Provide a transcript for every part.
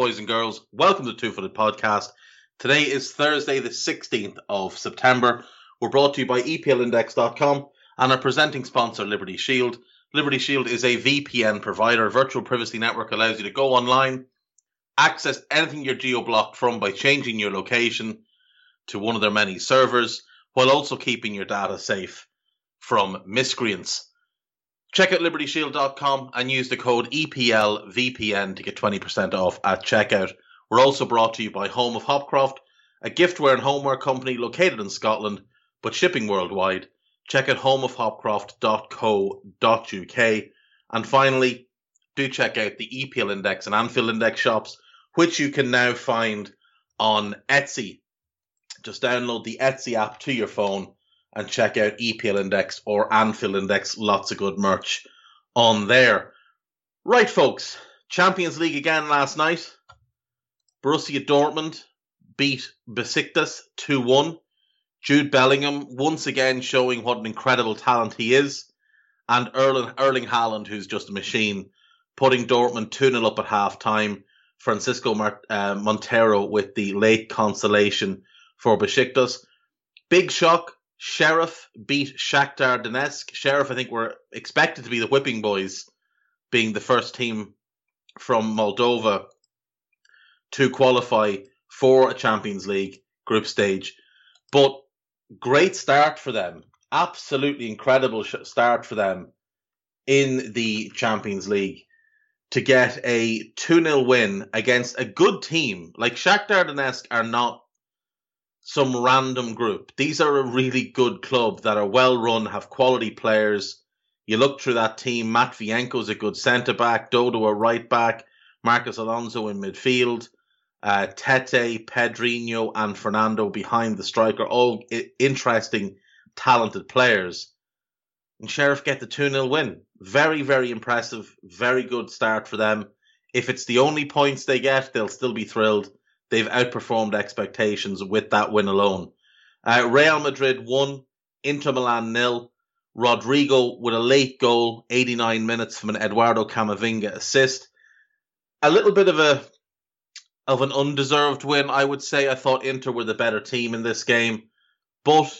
Boys and girls? Welcome to Two Footed Podcast. Today is Thursday, the 16th of September. We're brought to you by EPLindex.com and our presenting sponsor, Liberty Shield. Liberty Shield is a VPN provider. Virtual privacy network allows you to go online, access anything you're geo blocked from by changing your location to one of their many servers, while also keeping your data safe from miscreants. Check out libertyshield.com and use the code EPLVPN to get 20% off at checkout. We're also brought to you by Home of Hopcroft, a giftware and homeware company located in Scotland but shipping worldwide. Check out homeofhopcroft.co.uk. And finally, do check out the EPL Index and Anfield Index shops, which you can now find on Etsy. Just download the Etsy app to your phone and check out EPL Index or Anfield Index. Lots of good merch on there. Right, folks. Champions League again last night. Borussia Dortmund beat Besiktas 2 1. Jude Bellingham once again showing what an incredible talent he is. And Erling, Erling Haaland, who's just a machine, putting Dortmund 2 0 up at half time. Francisco uh, Montero with the late consolation for Besiktas. Big shock. Sheriff beat Shakhtar Donetsk. Sheriff, I think, were expected to be the whipping boys, being the first team from Moldova to qualify for a Champions League group stage. But great start for them. Absolutely incredible start for them in the Champions League to get a 2 0 win against a good team. Like Shakhtar Donetsk are not some random group. These are a really good club that are well run, have quality players. You look through that team, Matvienko's a good centre back, Dodo a right back, Marcus Alonso in midfield, uh, Tete, Pedrinho, and Fernando behind the striker. All I- interesting, talented players. And Sheriff get the 2 0 win. Very, very impressive. Very good start for them. If it's the only points they get, they'll still be thrilled they've outperformed expectations with that win alone. Uh, Real Madrid one, Inter Milan nil. Rodrygo with a late goal, 89 minutes from an Eduardo Camavinga assist. A little bit of a of an undeserved win, I would say. I thought Inter were the better team in this game, but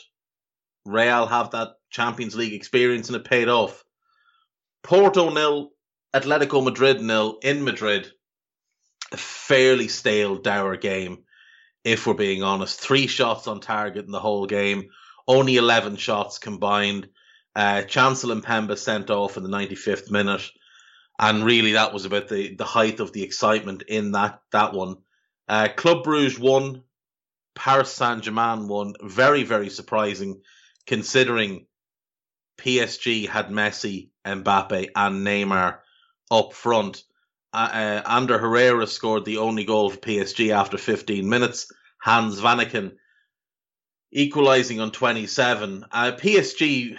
Real have that Champions League experience and it paid off. Porto nil, Atletico Madrid nil in Madrid a fairly stale, dour game, if we're being honest. Three shots on target in the whole game, only 11 shots combined. Uh, Chancellor and Pemba sent off in the 95th minute. And really, that was about the, the height of the excitement in that, that one. Uh, Club Bruges one. Paris Saint Germain one. Very, very surprising considering PSG had Messi, Mbappe, and Neymar up front uh, Ander Herrera scored the only goal for PSG after 15 minutes. Hans Vanaken equalising on 27. Uh, PSG,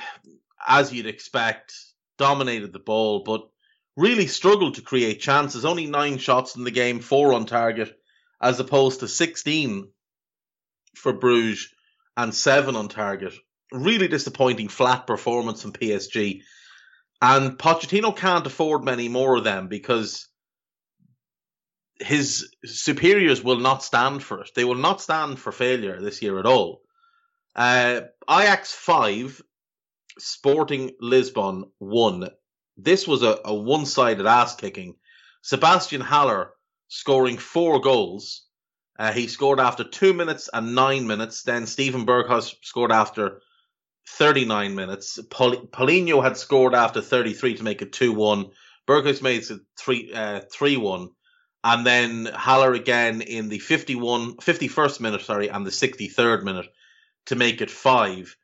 as you'd expect, dominated the ball, but really struggled to create chances. Only nine shots in the game, four on target, as opposed to 16 for Bruges and seven on target. Really disappointing flat performance from PSG. And Pochettino can't afford many more of them because his superiors will not stand for it. They will not stand for failure this year at all. Uh, Ajax 5, Sporting Lisbon 1. This was a, a one sided ass kicking. Sebastian Haller scoring four goals. Uh, he scored after two minutes and nine minutes. Then Steven Berghuis scored after 39 minutes. Pol- Paulinho had scored after 33 to make it 2 1. Berghuis made it 3 uh, 3 1. And then Haller again in the 51, 51st minute, sorry, and the 63rd minute to make it five.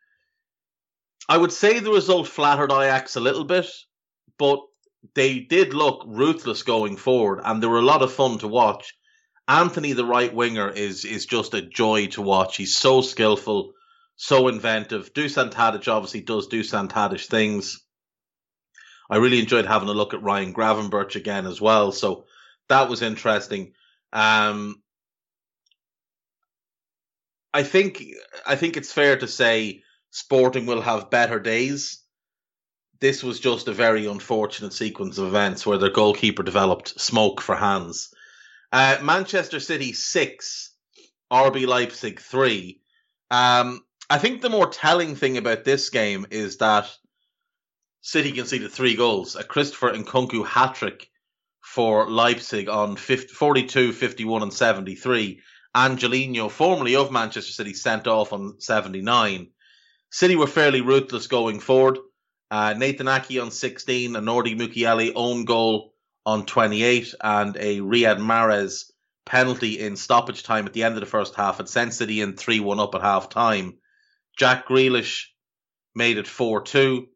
I would say the result flattered Ajax a little bit, but they did look ruthless going forward, and they were a lot of fun to watch. Antony, the right winger, is is just a joy to watch. He's so skillful, so inventive. Dusan Tadic obviously does Dusan Tadic things. I really enjoyed having a look at Ryan Gravenberch again as well. So that was interesting. Um, I think I think it's fair to say Sporting will have better days. This was just a very unfortunate sequence of events where their goalkeeper developed smoke for hands. Uh, Manchester City six, RB Leipzig three. Um, I think the more telling thing about this game is that City conceded three goals. A Christopher Nkunku hat trick for Leipzig on 50, 42, 51, and 73. Angelino, formerly of Manchester City, sent off on 79. City were fairly ruthless going forward. Uh, Nathan Ake on 16, a Nordi Mukiele own goal on 28, and a Riyad Mahrez penalty in stoppage time at the end of the first half had sent City in 3 1 up at half time. Jack Grealish made it 4 2.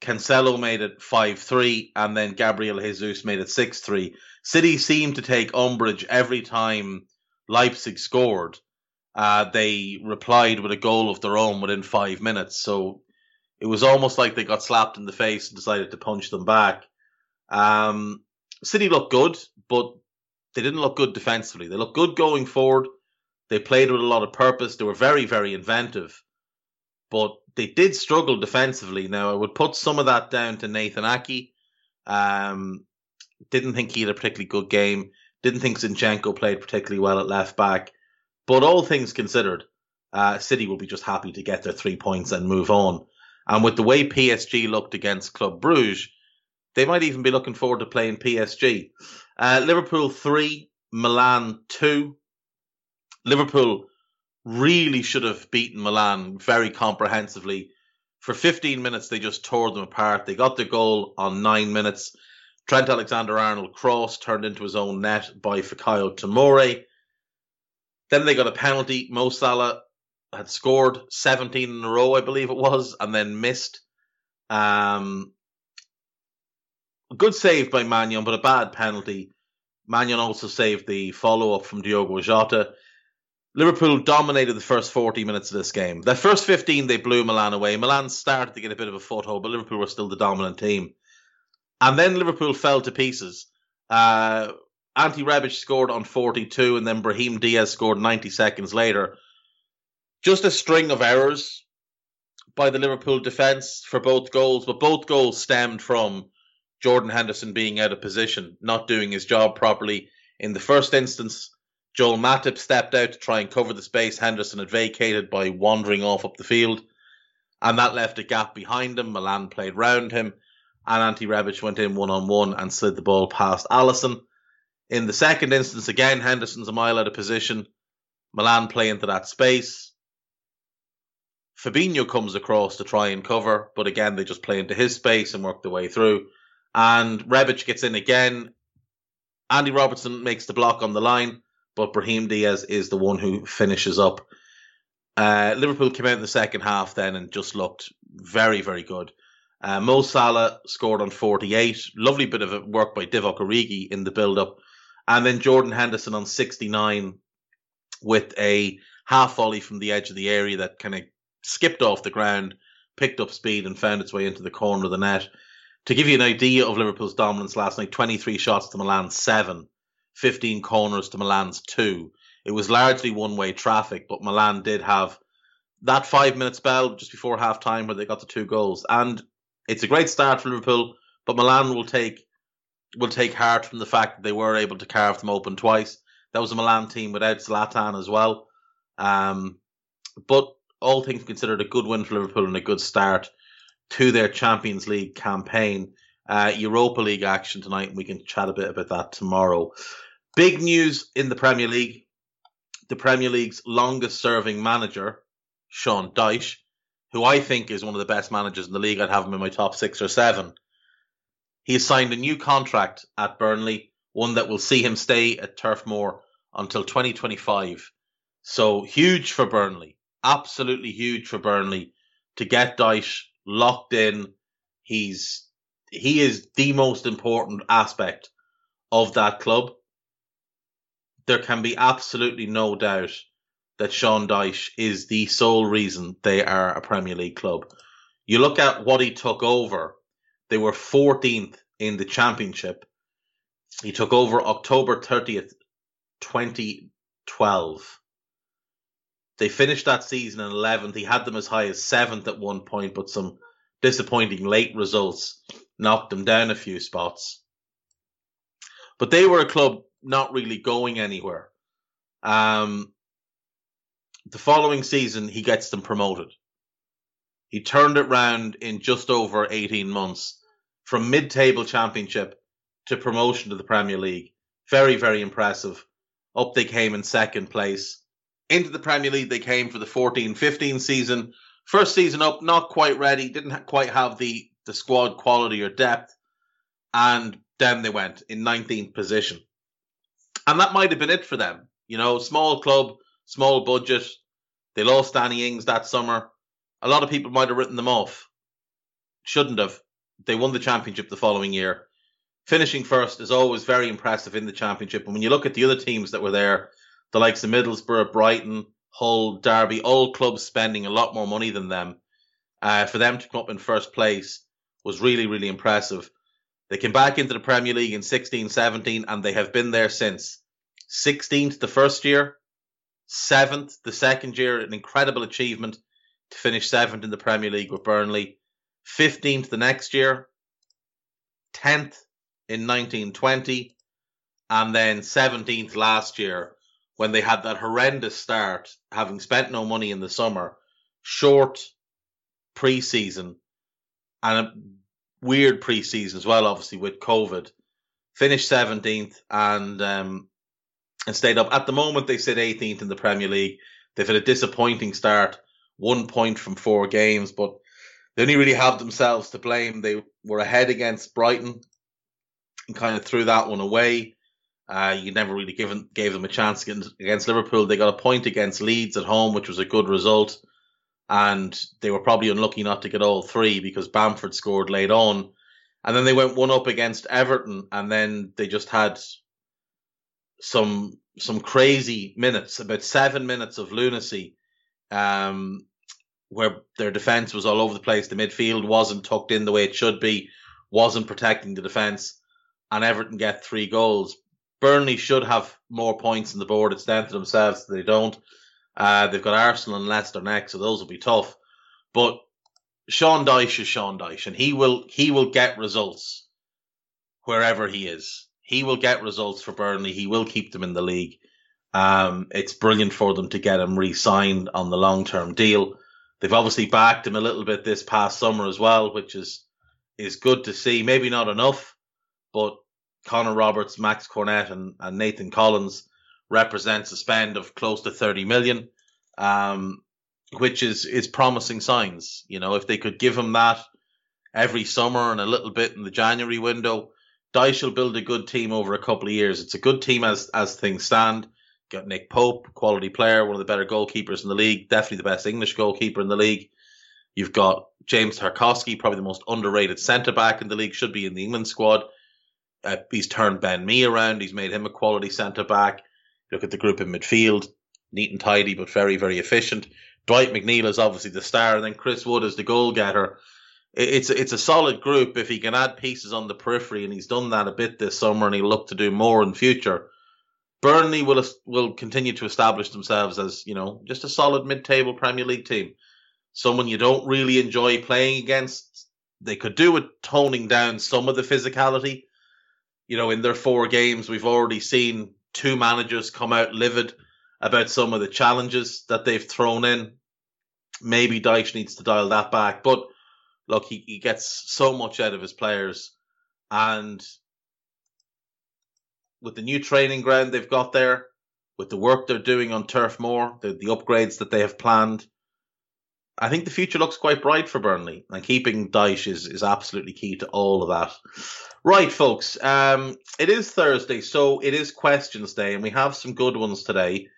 Cancelo made it 5 3, and then Gabriel Jesus made it 6 3. City seemed to take umbrage every time Leipzig scored. Uh, they replied with a goal of their own within five minutes. So it was almost like they got slapped in the face and decided to punch them back. Um, City looked good, but they didn't look good defensively. They looked good going forward. They played with a lot of purpose. They were very, very inventive. But they did struggle defensively. Now, I would put some of that down to Nathan Ake. Um, didn't think he had a particularly good game. Didn't think Zinchenko played particularly well at left back. But all things considered, uh, City will be just happy to get their three points and move on. And with the way PSG looked against Club Bruges, they might even be looking forward to playing PSG. Uh, Liverpool 3, Milan 2. Liverpool really should have beaten Milan very comprehensively. For 15 minutes, they just tore them apart. They got the goal on nine minutes. Trent Alexander Arnold cross turned into his own net by Fikayo Tomori. Then they got a penalty. Mo Salah had scored 17 in a row, I believe it was, and then missed. Um, good save by Maignan, but a bad penalty. Maignan also saved the follow up from Diogo Jota. Liverpool dominated the first 40 minutes of this game. The first 15, they blew Milan away. Milan started to get a bit of a foothold, but Liverpool were still the dominant team. And then Liverpool fell to pieces. Uh, Ante Rebic scored on 42, and then Brahim Diaz scored 90 seconds later. Just a string of errors by the Liverpool defence for both goals, but both goals stemmed from Jordan Henderson being out of position, not doing his job properly. In the first instance, Joel Matip stepped out to try and cover the space Henderson had vacated by wandering off up the field, and that left a gap behind him. Milan played round him, and Ante Rebic went in one on one and slid the ball past Alisson. In the second instance, again, Henderson's a mile out of position. Milan play into that space. Fabinho comes across to try and cover, but again, they just play into his space and work their way through. And Rebic gets in again. Andy Robertson makes the block on the line but Brahim Diaz is the one who finishes up. Uh, Liverpool came out in the second half then and just looked very, very good. Uh, Mo Salah scored on 48. Lovely bit of work by Divock Origi in the build up. And then Jordan Henderson on 69 with a half volley from the edge of the area that kind of skipped off the ground, picked up speed, and found its way into the corner of the net. To give you an idea of Liverpool's dominance last night, 23 shots to Milan, 7. 15 corners to Milan's two. It was largely one way traffic, but Milan did have that five minute spell just before half time where they got the two goals. And it's a great start for Liverpool, but Milan will take will take heart from the fact that they were able to carve them open twice. That was a Milan team without Zlatan as well. Um, but all things considered, a good win for Liverpool and a good start to their Champions League campaign. Uh, Europa League action tonight, and we can chat a bit about that tomorrow. Big news in the Premier League. The Premier League's longest serving manager, Sean Dyche, who I think is one of the best managers in the league. I'd have him in my top six or seven. He has signed a new contract at Burnley, one that will see him stay at Turf Moor until 2025. So huge for Burnley, absolutely huge for Burnley to get Dyche locked in. He's he is the most important aspect of that club. There can be absolutely no doubt that Sean Dyche is the sole reason they are a Premier League club. You look at what he took over, they were 14th in the championship. He took over October 30th, 2012. They finished that season in 11th. He had them as high as 7th at one point, but some disappointing late results knocked them down a few spots. But they were a club not really going anywhere. Um, the following season, he gets them promoted. He turned it round in just over 18 months from mid table championship to promotion to the Premier League. Very, very impressive. Up they came in second place. Into the Premier League they came for the 14 15 season. First season up, not quite ready, didn't quite have the, the squad quality or depth. And down they went in 19th position. And that might have been it for them. You know, small club, small budget. They lost Danny Ings that summer. A lot of people might have written them off. Shouldn't have. They won the championship the following year. Finishing first is always very impressive in the championship. And when you look at the other teams that were there, the likes of Middlesbrough, Brighton, Hull, Derby, all clubs spending a lot more money than them, uh, for them to come up in first place was really, really impressive. They came back into the Premier League in 16 17, and they have been there since. 16th the first year, 7th the second year, an incredible achievement to finish 7th in the Premier League with Burnley. 15th the next year, 10th in 1920, and then 17th last year when they had that horrendous start, having spent no money in the summer, short preseason, and weird preseason as well, obviously with COVID. Finished 17th and um, and stayed up. At the moment, they sit 18th in the Premier League. They've had a disappointing start, one point from four games, but they only really have themselves to blame. They were ahead against Brighton and kind of threw that one away. Uh, you never really given gave them a chance against Liverpool. They got a point against Leeds at home, which was a good result, and they were probably unlucky not to get all three because Bamford scored late on, and then they went one up against Everton, and then they just had some some crazy minutes, about seven minutes of lunacy, um, where their defense was all over the place. The midfield wasn't tucked in the way it should be, wasn't protecting the defense, and Everton get three goals. Burnley should have more points on the board. It's down to themselves they don't. Uh, they've got Arsenal and Leicester next, so those will be tough. But Sean Dyche is Sean Dyche, and he will he will get results wherever he is. He will get results for Burnley. He will keep them in the league. Um, it's brilliant for them to get him re-signed on the long-term deal. They've obviously backed him a little bit this past summer as well, which is is good to see. Maybe not enough, but Connor Roberts, Max Cornet, and, and Nathan Collins represents a spend of close to 30 million, um, which is, is promising signs. You know, if they could give him that every summer and a little bit in the January window, Dyche will build a good team over a couple of years. It's a good team as, as things stand. Got Nick Pope, quality player, one of the better goalkeepers in the league, definitely the best English goalkeeper in the league. You've got James Tarkowski, probably the most underrated centre back in the league, should be in the England squad. Uh, he's turned Ben Mee around. He's made him a quality centre back. Look at the group in midfield, neat and tidy, but very, very efficient. Dwight McNeil is obviously the star, and then Chris Wood is the goal getter. It's it's a solid group if he can add pieces on the periphery, and he's done that a bit this summer, and he'll look to do more in future. Burnley will will continue to establish themselves as you know just a solid mid-table Premier League team. Someone you don't really enjoy playing against. They could do with toning down some of the physicality you know, in their four games, we've already seen two managers come out livid about some of the challenges that they've thrown in. Maybe Dyche needs to dial that back. But look, he, he gets so much out of his players. And with the new training ground they've got there, with the work they're doing on Turf Moor, the, the upgrades that they have planned, I think the future looks quite bright for Burnley, and keeping Dyche is, is absolutely key to all of that. Right, folks. Um, it is Thursday, so it is questions day, and we have some good ones today.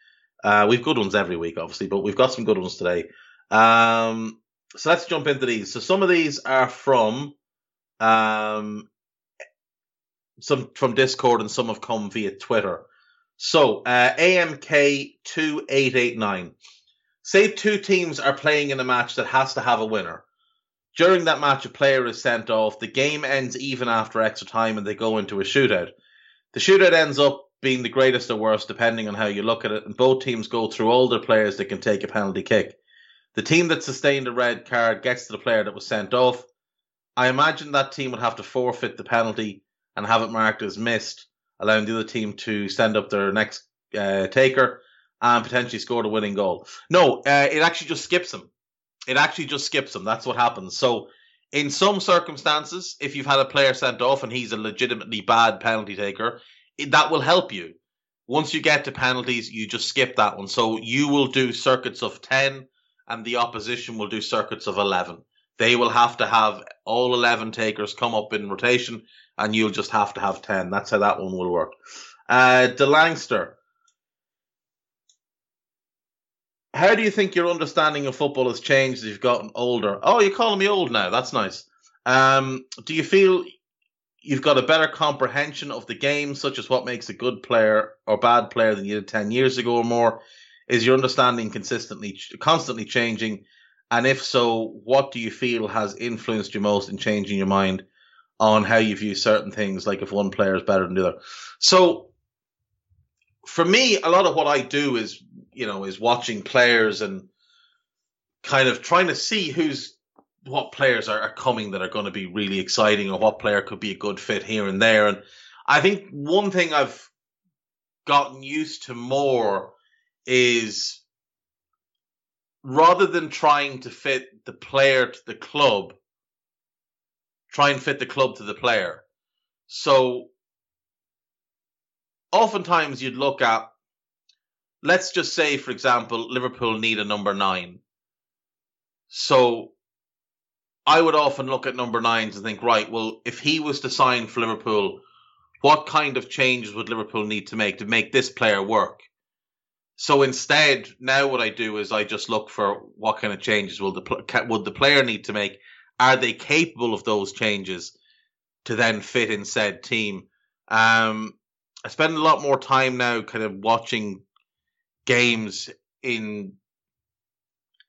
Uh, we've good ones every week, obviously, but we've got some good ones today. Um, so let's jump into these. So some of these are from um, some from Discord, and some have come via Twitter. So uh, AMK two eight eight nine. Say two teams are playing in a match that has to have a winner. During that match, a player is sent off. The game ends even after extra time and they go into a shootout. The shootout ends up being the greatest or worst, depending on how you look at it, and both teams go through all their players that can take a penalty kick. The team that sustained a red card gets to the player that was sent off. I imagine that team would have to forfeit the penalty and have it marked as missed, allowing the other team to send up their next uh, taker and potentially score the winning goal. No, uh, it actually just skips them. It actually just skips them. That's what happens. So, in some circumstances, if you've had a player sent off and he's a legitimately bad penalty taker, it, that will help you. Once you get to penalties, you just skip that one. So you will do circuits of 10 and the opposition will do circuits of 11. They will have to have all 11 takers come up in rotation and you'll just have to have 10. That's how that one will work. Uh, DeLangster, how do you think your understanding of football has changed as you've gotten older? Oh, you're calling me old now. That's nice. Um, do you feel you've got a better comprehension of the game, such as what makes a good player or bad player than you did 10 years ago or more? Is your understanding consistently, constantly changing? And if so, what do you feel has influenced you most in changing your mind on how you view certain things, like if one player is better than the other? So, for me, a lot of what I do is you know, is watching players and kind of trying to see who's what players are, are coming that are going to be really exciting or what player could be a good fit here and there. And I think one thing I've gotten used to more is rather than trying to fit the player to the club, try and fit the club to the player. So oftentimes you'd look at let's just say, for example, Liverpool need a number nine. So I would often look at number nines and think, right, well, if he was to sign for Liverpool, what kind of changes would Liverpool need to make to make this player work? So instead, now what I do is I just look for what kind of changes will the would the player need to make? Are they capable of those changes to then fit in said team? Um, I spend a lot more time now, kind of watching games in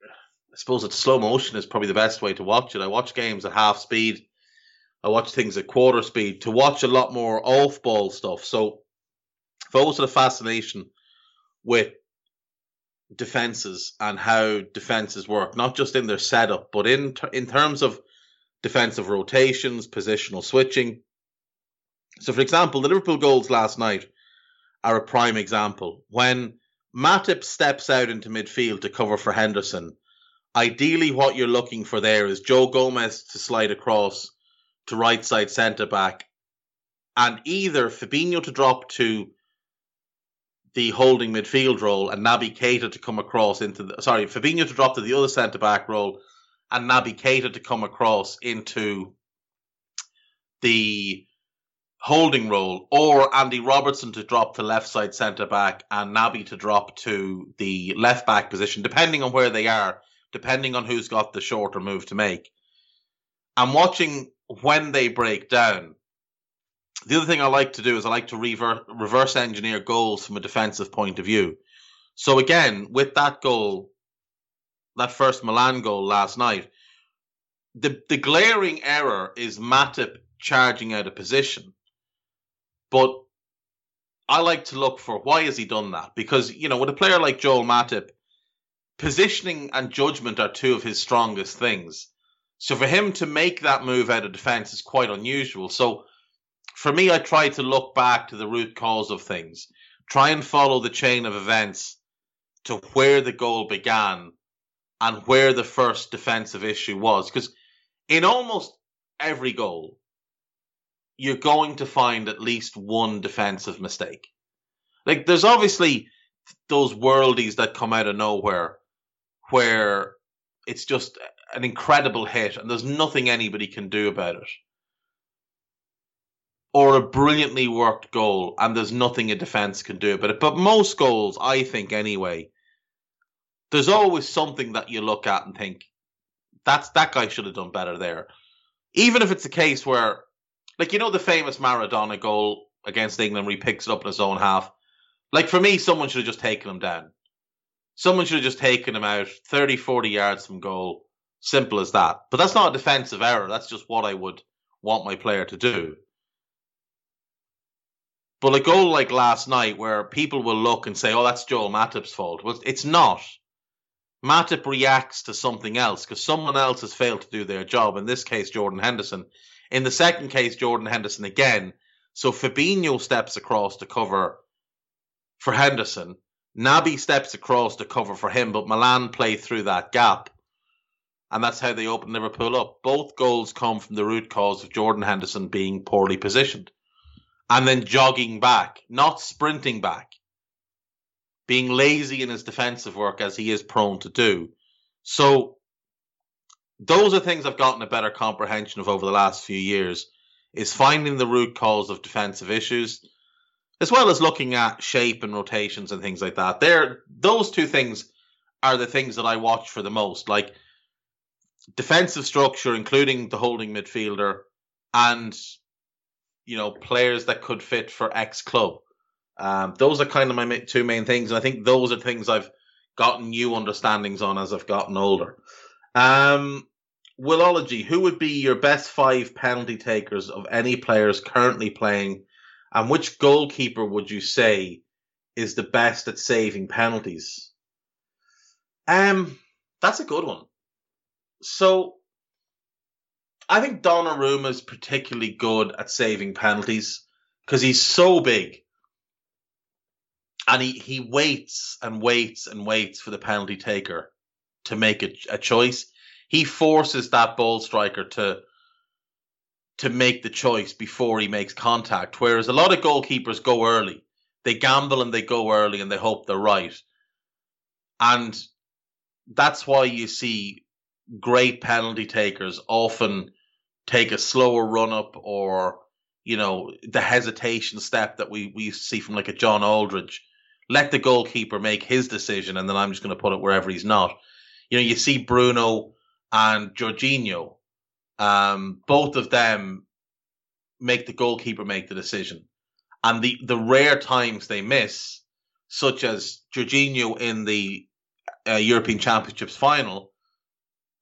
I suppose it's slow motion is probably the best way to watch it. I watch games at half speed. I watch things at quarter speed to watch a lot more off ball stuff. So I've always had a fascination with defenses and how defenses work, not just in their setup, but in in terms of defensive rotations, positional switching. So, for example, the Liverpool goals last night are a prime example. When Matip steps out into midfield to cover for Henderson. Ideally, what you're looking for there is Joe Gomez to slide across to right side centre back, and either Fabinho to drop to the holding midfield role and Naby Keita to come across into the sorry Fabinho to drop to the other centre back role and Naby Keita to come across into the holding role, or Andy Robertson to drop to left side centre back and Naby to drop to the left back position, depending on where they are, depending on who's got the shorter move to make. I'm watching when they break down. The other thing I like to do is I like to reverse, reverse engineer goals from a defensive point of view. So again, with that goal, that first Milan goal last night, the the glaring error is Matip charging out of position. But I like to look for why has he done that? Because, you know, with a player like Joel Matip, positioning and judgment are two of his strongest things. So for him to make that move out of defense is quite unusual. So for me, I try to look back to the root cause of things, try and follow the chain of events to where the goal began and where the first defensive issue was. Because in almost every goal, you're going to find at least one defensive mistake. Like there's obviously those worldies that come out of nowhere where it's just an incredible hit, and there's nothing anybody can do about it. Or a brilliantly worked goal, and there's nothing a defense can do about it. But most goals, I think anyway, there's always something that you look at and think that's that guy should have done better there. Even if it's a case where, like you know, the famous Maradona goal against England where he picks it up in his own half. Like for me, someone should have just taken him down. Someone should have just taken him out 30, 40 yards from goal. Simple as that. But that's not a defensive error. That's just what I would want my player to do. But a goal like last night, where people will look and say, "Oh, that's Joel Matip's fault," well, it's not. Matip reacts to something else because someone else has failed to do their job. In this case, Jordan Henderson. In the second case, Jordan Henderson again. So Fabinho steps across to cover for Henderson. Naby steps across to cover for him, but Milan play through that gap. And that's how they open Liverpool up. Both goals come from the root cause of Jordan Henderson being poorly positioned. And then jogging back, not sprinting back being lazy in his defensive work as he is prone to do. So those are things I've gotten a better comprehension of over the last few years is finding the root cause of defensive issues as well as looking at shape and rotations and things like that. There those two things are the things that I watch for the most like defensive structure including the holding midfielder and you know players that could fit for X club. Um, those are kind of my two main things, and I think those are things I've gotten new understandings on as I've gotten older. Um, Willology, who would be your best five penalty takers of any players currently playing, and which goalkeeper would you say is the best at saving penalties? Um, that's a good one. So, I think Donnarumma is particularly good at saving penalties because he's so big and he, he waits and waits and waits for the penalty taker to make a, a choice. He forces that ball striker to to make the choice before he makes contact. Whereas a lot of goalkeepers go early. They gamble and they go early and they hope they're right. And that's why you see great penalty takers often take a slower run up or, you know, the hesitation step that we, we see from like a John Aldridge let the goalkeeper make his decision, and then I'm just going to put it wherever he's not. You know, you see Bruno and Jorginho, um, both of them make the goalkeeper make the decision, and the the rare times they miss, such as Jorginho in the uh, European Championships final,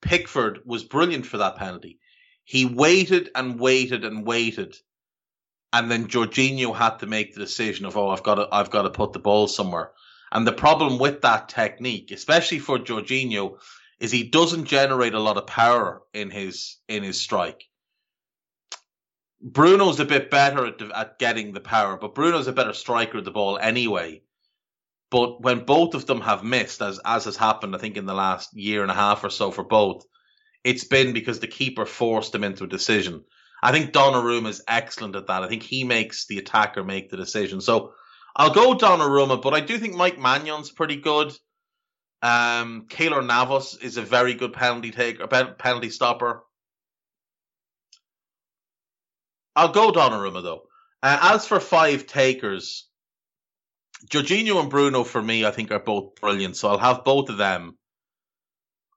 Pickford was brilliant for that penalty. He waited and waited and waited and then Jorginho had to make the decision of oh I've got to I've got to put the ball somewhere. And the problem with that technique, especially for Jorginho, is he doesn't generate a lot of power in his in his strike. Bruno's a bit better at, at getting the power, but Bruno's a better striker of the ball anyway. But when both of them have missed, as as has happened, I think in the last year and a half or so for both, it's been because the keeper forced them into a decision. I think Donnarumma is excellent at that. I think he makes the attacker make the decision. So I'll go Donnarumma, but I do think Mike Maignan's pretty good. Um, Keylor Navas is a very good penalty taker, penalty stopper. I'll go Donnarumma though. Uh, as for five takers, Jorginho and Bruno for me, I think are both brilliant. So I'll have both of them.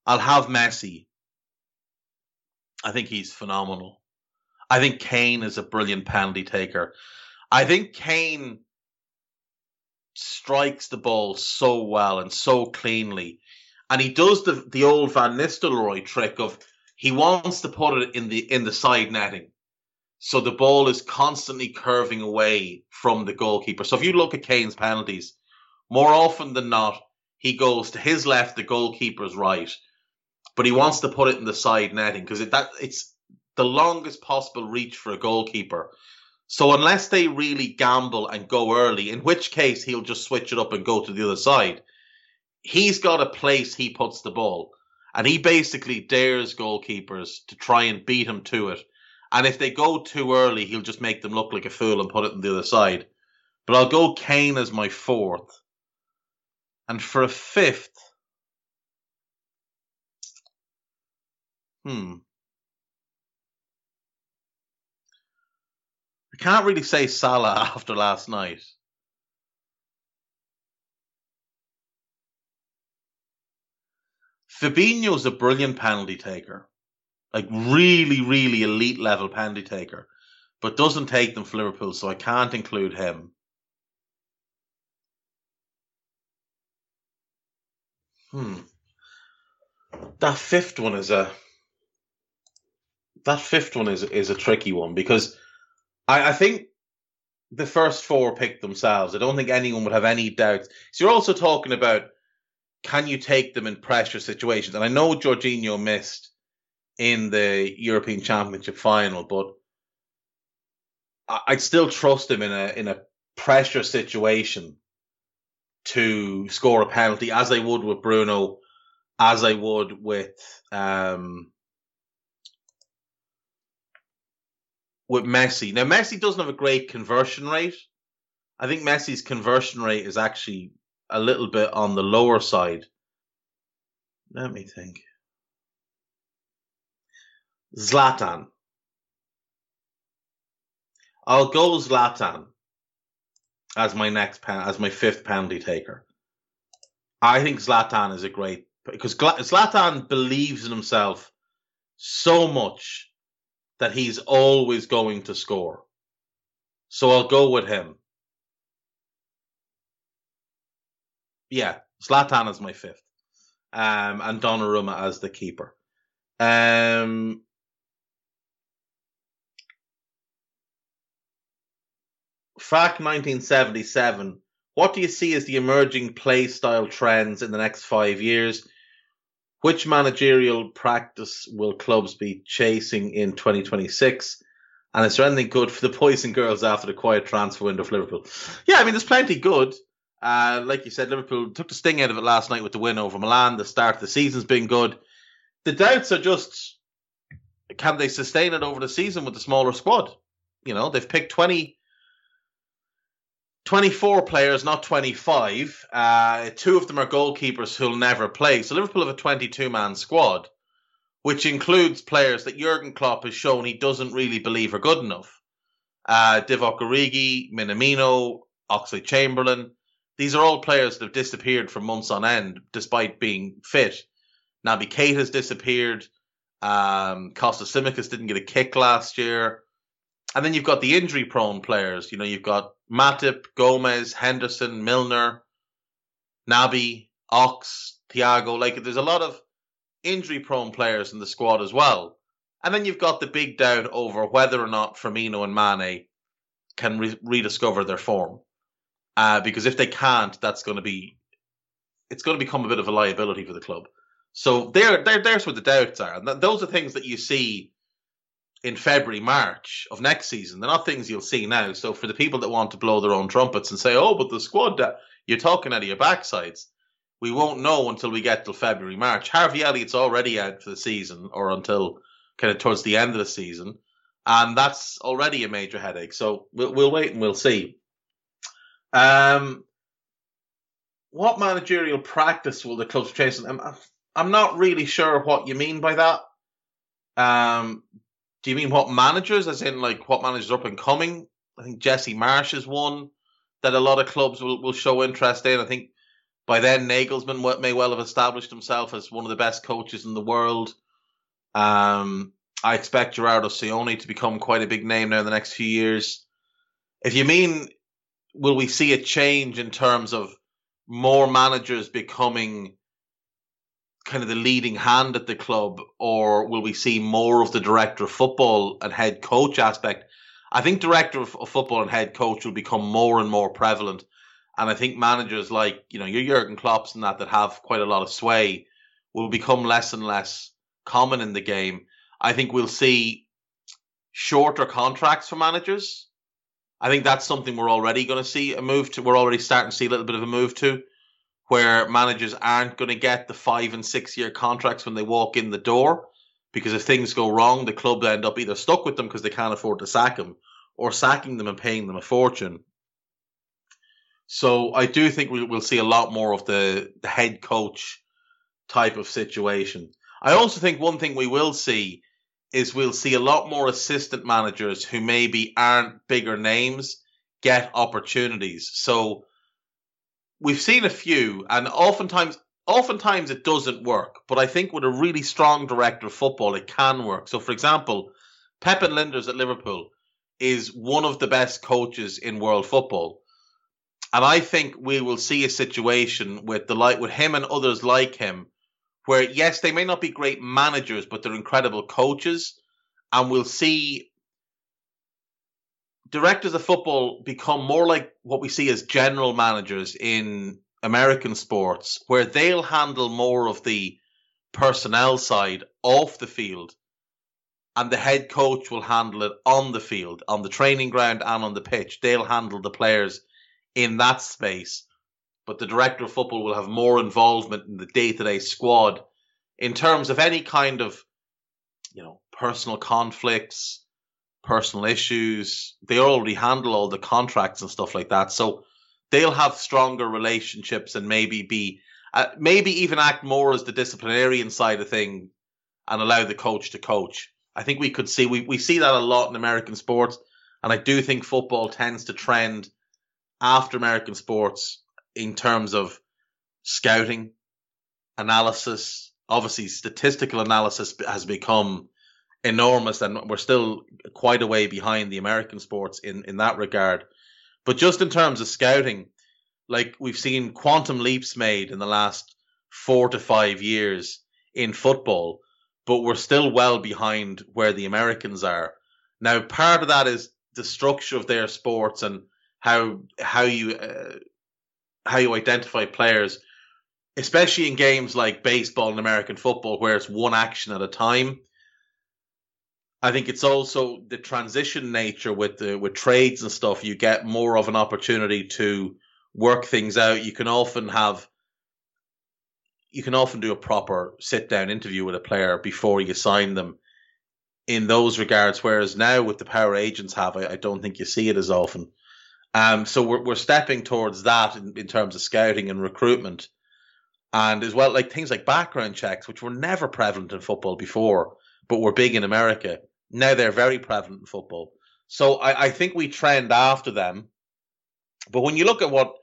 I'll have Messi. I think he's phenomenal. I think Kane is a brilliant penalty taker. I think Kane strikes the ball so well and so cleanly. And he does the, the old Van Nistelrooy trick of he wants to put it in the in the side netting. So the ball is constantly curving away from the goalkeeper. So if you look at Kane's penalties, more often than not, he goes to his left, the goalkeeper's right. But he wants to put it in the side netting because that it's the longest possible reach for a goalkeeper. So unless they really gamble and go early, in which case he'll just switch it up and go to the other side, he's got a place he puts the ball. And he basically dares goalkeepers to try and beat him to it. And if they go too early, he'll just make them look like a fool and put it on the other side. But I'll go Kane as my fourth. And for a fifth, Hmm. Can't really say Salah after last night. Fabinho's a brilliant penalty taker. Like really, really elite level penalty taker. But doesn't take them for Liverpool, so I can't include him. Hmm. That fifth one is a that fifth one is is a tricky one because I, I think the first four pick themselves. I don't think anyone would have any doubts. So you're also talking about can you take them in pressure situations? And I know Jorginho missed in the European Championship final, but I'd still trust him in a in a pressure situation to score a penalty, as I would with Bruno, as I would with um, with Messi. Now Messi doesn't have a great conversion rate. I think Messi's conversion rate is actually a little bit on the lower side. Let me think. Zlatan. I'll go Zlatan as my next pen, as my fifth penalty taker. I think Zlatan is a great because Zlatan believes in himself so much that he's always going to score. So I'll go with him. Yeah, Zlatan is my fifth. Um, and Donnarumma as the keeper. Um, Fact 1977. What do you see as the emerging play style trends in the next five years? Which managerial practice will clubs be chasing in 2026? And is there anything good for the boys and girls after the quiet transfer window for Liverpool? Yeah, I mean, there's plenty good. Uh, like you said, Liverpool took the sting out of it last night with the win over Milan. The start of the season's been good. The doubts are just can they sustain it over the season with the smaller squad? You know, they've picked 20, 24 players, not 25. Uh, two of them are goalkeepers who'll never play. So Liverpool have a 22 man squad, which includes players that Jurgen Klopp has shown he doesn't really believe are good enough. Uh, Divock Origi, Minamino, Oxlade Chamberlain. These are all players that have disappeared for months on end despite being fit. Naby has disappeared. Um, Kostas Tsimikas didn't get a kick last year. And then you've got the injury prone players. You know, you've got Matip, Gomez, Henderson, Milner, Naby, Ox, Thiago. Like, there's a lot of injury prone players in the squad as well. And then you've got the big doubt over whether or not Firmino and Mane can re- rediscover their form. Uh, because if they can't, that's going to be, it's going to become a bit of a liability for the club. So there, there, there's where the doubts are. And th- those are things that you see in February, March of next season. They're not things you'll see now. So for the people that want to blow their own trumpets and say, "Oh, but the squad that you're talking out of your backsides," we won't know until we get till February, March. Harvey Elliott's already out for the season, or until kind of towards the end of the season, and that's already a major headache. So we'll, we'll wait and we'll see. Um, what managerial practice will the clubs chase? I'm, I'm not really sure what you mean by that. Um, do you mean what managers, as in like what managers up and coming? I think Jesse Marsch is one that a lot of clubs will, will show interest in. I think by then Nagelsmann may well have established himself as one of the best coaches in the world. Um, I expect Gerardo Seoane to become quite a big name now in the next few years. If you mean, will we see a change in terms of more managers becoming kind of the leading hand at the club, or will we see more of the director of football and head coach aspect? I think director of, of football and head coach will become more and more prevalent. And I think managers like, you know, your Jurgen Klopps and that that have quite a lot of sway will become less and less common in the game. I think we'll see shorter contracts for managers. I think that's something we're already going to see a move to. We're already starting to see a little bit of a move to where managers aren't going to get the five and six year contracts when they walk in the door. Because if things go wrong, the club end up either stuck with them because they can't afford to sack them or sacking them and paying them a fortune. So I do think we will see a lot more of the, the head coach type of situation. I also think one thing we will see is we'll see a lot more assistant managers who maybe aren't bigger names get opportunities. So we've seen a few, and oftentimes, oftentimes it doesn't work. But I think with a really strong director of football, it can work. So, for example, Pepijn Lijnders at Liverpool is one of the best coaches in world football. And I think we will see a situation with the like with him and others like him, where yes, they may not be great managers, but they're incredible coaches, and we'll see directors of football become more like what we see as general managers in American sports, where they'll handle more of the personnel side off the field, and the head coach will handle it on the field, on the training ground, and on the pitch. They'll handle the players in that space, but the director of football will have more involvement in the day to day squad in terms of any kind of, you know, personal conflicts, personal issues. They already handle all the contracts and stuff like that. So they'll have stronger relationships and maybe be, uh, maybe even act more as the disciplinarian side of thing and allow the coach to coach. I think we could see, we, we see that a lot in American sports. And I do think football tends to trend after American sports in terms of scouting, analysis. Obviously, statistical analysis has become enormous, and we're still quite a way behind the American sports in, in that regard. But just in terms of scouting, like we've seen quantum leaps made in the last four to five years in football, but we're still well behind where the Americans are. Now, part of that is the structure of their sports and how how you uh, how you identify players, especially in games like baseball and American football, where it's one action at a time. I think it's also the transition nature with the with trades and stuff. You get more of an opportunity to work things out. You can often have you can often do a proper sit down interview with a player before you sign them in those regards. Whereas now with the power agents have, I, I don't think you see it as often. Um, so we're we're stepping towards that in, in terms of scouting and recruitment, and as well like things like background checks, which were never prevalent in football before, but were big in America. Now they're very prevalent in football. So I, I think we trend after them. But when you look at what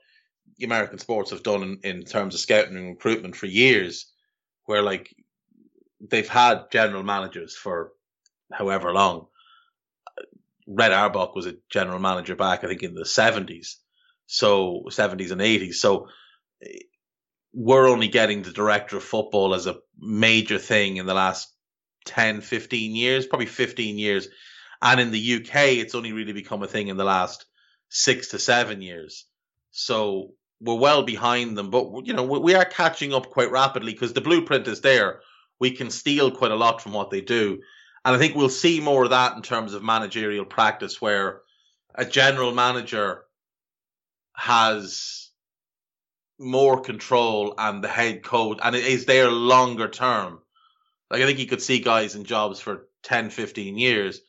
the American sports have done in, in terms of scouting and recruitment for years, where like they've had general managers for however long, Red Auerbach was a general manager back, I think, in the 70s. So, 70s and 80s. So, eh, we're only getting the director of football as a major thing in the last 10, 15 years, probably 15 years. And in the UK, it's only really become a thing in the last six to seven years. So, we're well behind them, but you know, we are catching up quite rapidly because the blueprint is there. We can steal quite a lot from what they do. And I think we'll see more of that in terms of managerial practice where a general manager has more control and the head coach and it is there longer term. Like I think you could see guys in jobs for 10, 15 years,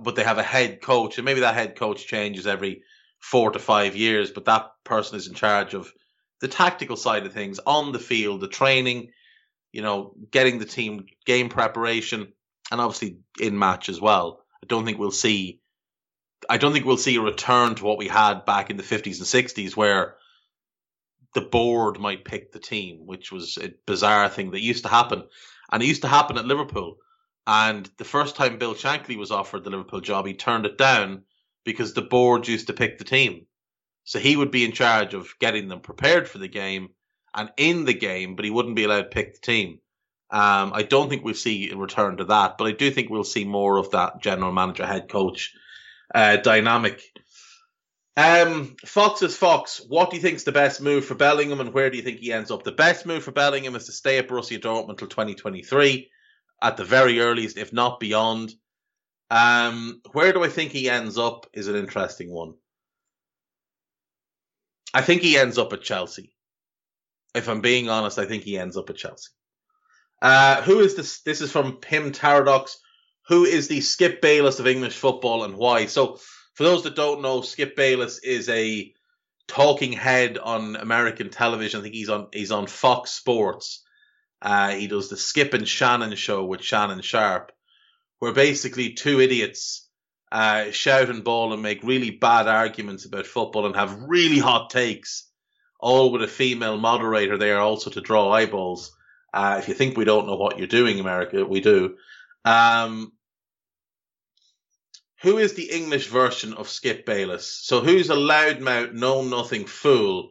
but they have a head coach and maybe that head coach changes every four to five years, but that person is in charge of the tactical side of things on the field, the training, you know, getting the team game preparation and obviously in match as well. I don't think we'll see. I don't think we'll see a return to what we had back in the 50s and 60s, where the board might pick the team, which was a bizarre thing that used to happen, and it used to happen at Liverpool. And the first time Bill Shankly was offered the Liverpool job, he turned it down because the board used to pick the team. So he would be in charge of getting them prepared for the game and in the game, but he wouldn't be allowed to pick the team. Um, I don't think we'll see a return to that, but I do think we'll see more of that general manager head coach uh, dynamic. Um, Fox is Fox. What do you think is the best move for Bellingham, and where do you think he ends up? The best move for Bellingham is to stay at Borussia Dortmund until 2023, at the very earliest, if not beyond. Um, where do I think he ends up is an interesting one. I think he ends up at Chelsea. If I'm being honest, I think he ends up at Chelsea. Uh, who is this? This is from Pim Taradox. Who is the Skip Bayless of English football and why? So, for those that don't know, Skip Bayless is a talking head on American television. I think he's on he's on Fox Sports, Uh, he does the Skip and Shannon show with Shannon Sharpe, where basically two idiots uh, shout and bawl and make really bad arguments about football and have really hot takes, all with a female moderator there also to draw eyeballs. Uh, if you think we don't know what you're doing, America, we do. Um, who is the English version of Skip Bayless? So who's a loudmouth, know nothing fool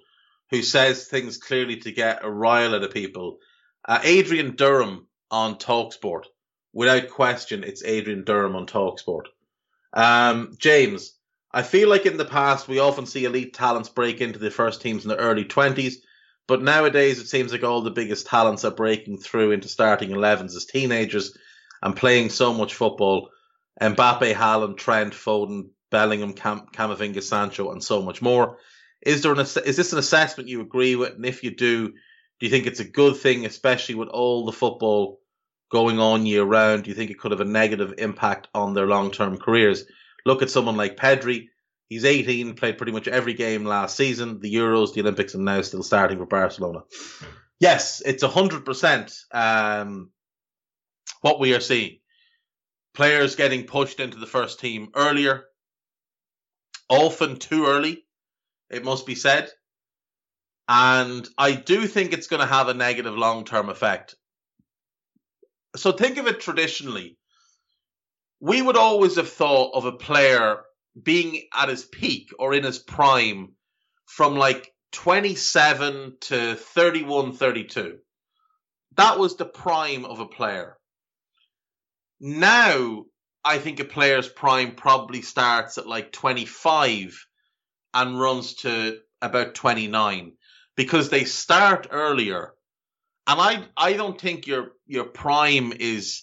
who says things clearly to get a rile out of people? Uh, Adrian Durham on Talksport. Without question, it's Adrian Durham on Talksport. Um, James, I feel like in the past we often see elite talents break into the first teams in the early 20s, but nowadays it seems like all the biggest talents are breaking through into starting 11s as teenagers and playing so much football Mbappe, Haaland, Trent, Foden, Bellingham, Cam- Camavinga, Sancho, and so much more. Is there an is this an assessment you agree with? And if you do, do you think it's a good thing, especially with all the football going on year round? Do you think it could have a negative impact on their long term careers? Look at someone like Pedri. He's 18, played pretty much every game last season, the Euros, the Olympics, and now still starting for Barcelona. Yes, it's 100% um, what we are seeing players getting pushed into the first team earlier, often too early, it must be said. And I do think it's going to have a negative long term effect. So think of it traditionally. We would always have thought of a player being at his peak or in his prime from like 27 to 31, 32. That was the prime of a player. Now, I think a player's prime probably starts at like 25 and runs to about 29 because they start earlier. And I, I don't think your, your prime is,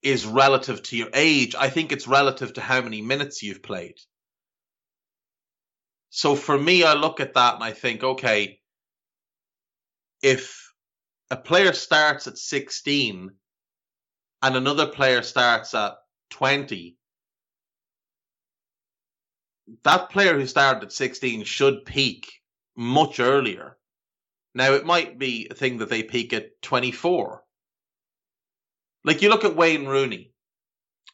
is relative to your age. I think it's relative to how many minutes you've played. So for me, I look at that and I think, okay, if a player starts at 16 and another player starts at 20, that player who started at 16 should peak much earlier. Now, it might be a thing that they peak at 24. Like you look at Wayne Rooney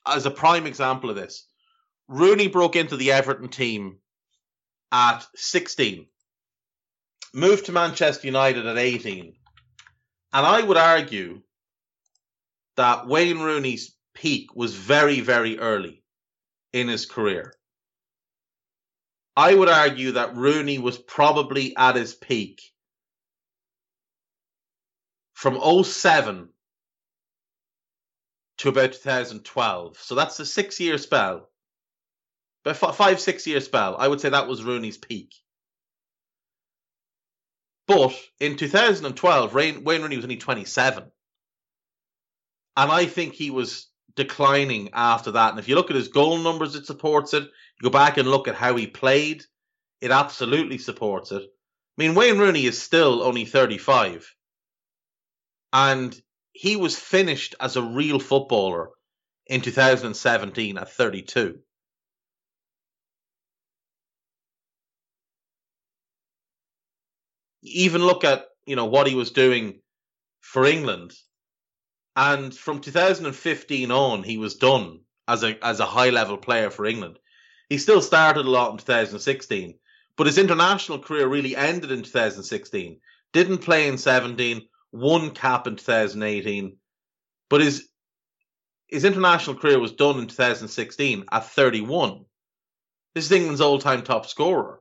as a prime example of this. Rooney broke into the Everton team at 16, moved to Manchester United at 18. And I would argue that Wayne Rooney's peak was very, very early in his career. I would argue that Rooney was probably at his peak from 07 to about 2012. So that's a six year spell. But five, six year spell. I would say that was Rooney's peak. But in 2012, Wayne Rooney was only 27. And I think he was declining after that. And if you look at his goal numbers, it supports it. You go back and look at how he played, it absolutely supports it. I mean, Wayne Rooney is still only 35. And he was finished as a real footballer in 2017 at 32. Even look at, you know, what he was doing for England and from 2015 on, he was done as a as a high level player for England. He still started a lot in 2016, but his international career really ended in 2016. Didn't play in 17, won cap in 2018, but his his international career was done in 2016 at 31. This is England's all-time top scorer.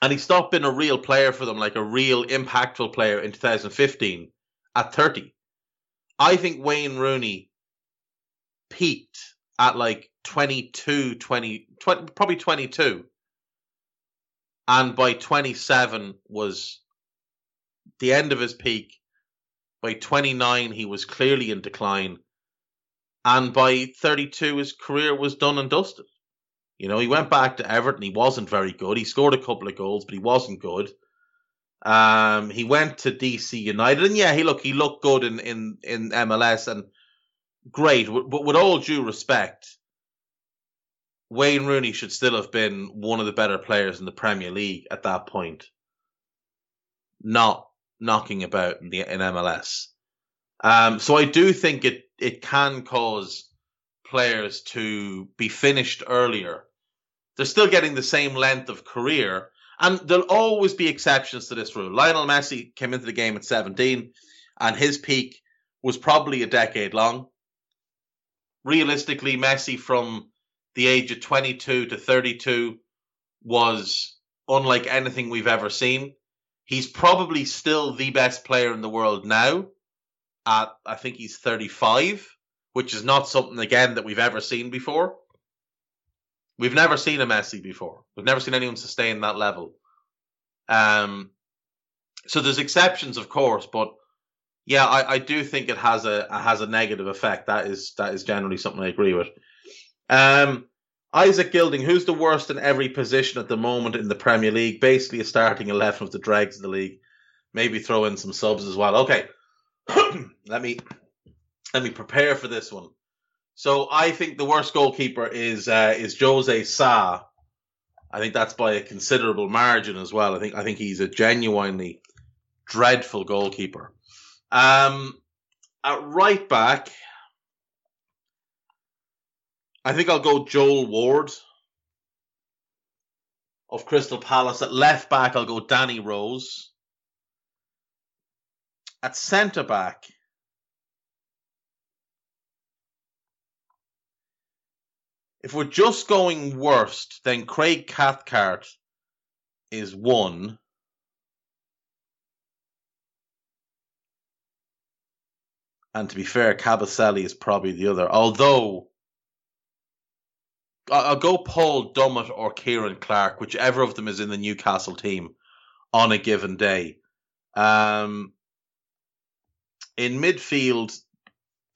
And he stopped being a real player for them, like a real impactful player in 2015 at 30. I think Wayne Rooney peaked at like 22, 20, 20 probably 22. And by 27 was the end of his peak. By 29, he was clearly in decline. And by 32, his career was done and dusted. You know, he went back to Everton. He wasn't very good. He scored a couple of goals, but he wasn't good. Um, he went to DC United, and yeah, he look he looked good in in in MLS and great. But with all due respect, Wayne Rooney should still have been one of the better players in the Premier League at that point. Not knocking about in the in MLS. Um, so I do think it it can cause players to be finished earlier. They're still getting the same length of career, and there'll always be exceptions to this rule. Lionel Messi came into the game at 17, and his peak was probably a decade long. Realistically, Messi from the age of 22 to 32 was unlike anything we've ever seen. He's probably still the best player in the world now. At I think he's 35, which is not something again that we've ever seen before. We've never seen a Messi before. We've never seen anyone sustain that level. Um, so there's exceptions, of course, but yeah, I, I do think it has a has a negative effect. That is that is generally something I agree with. Um, Isaac Gilding, who's the worst in every position at the moment in the Premier League? Basically, a starting eleven of the dregs of the league. Maybe throw in some subs as well. Okay, let me let me prepare for this one. So I think the worst goalkeeper is uh, is Jose Sa. I think that's by a considerable margin as well. I think I think he's a genuinely dreadful goalkeeper. Um, at right back, I think I'll go Joel Ward of Crystal Palace. At left back, I'll go Danny Rose. At centre back, if we're just going worst, then Craig Cathcart is one. And to be fair, Kabasele is probably the other. Although I'll go Paul Dummett or Ciaran Clark, whichever of them is in the Newcastle team on a given day. Um, in midfield,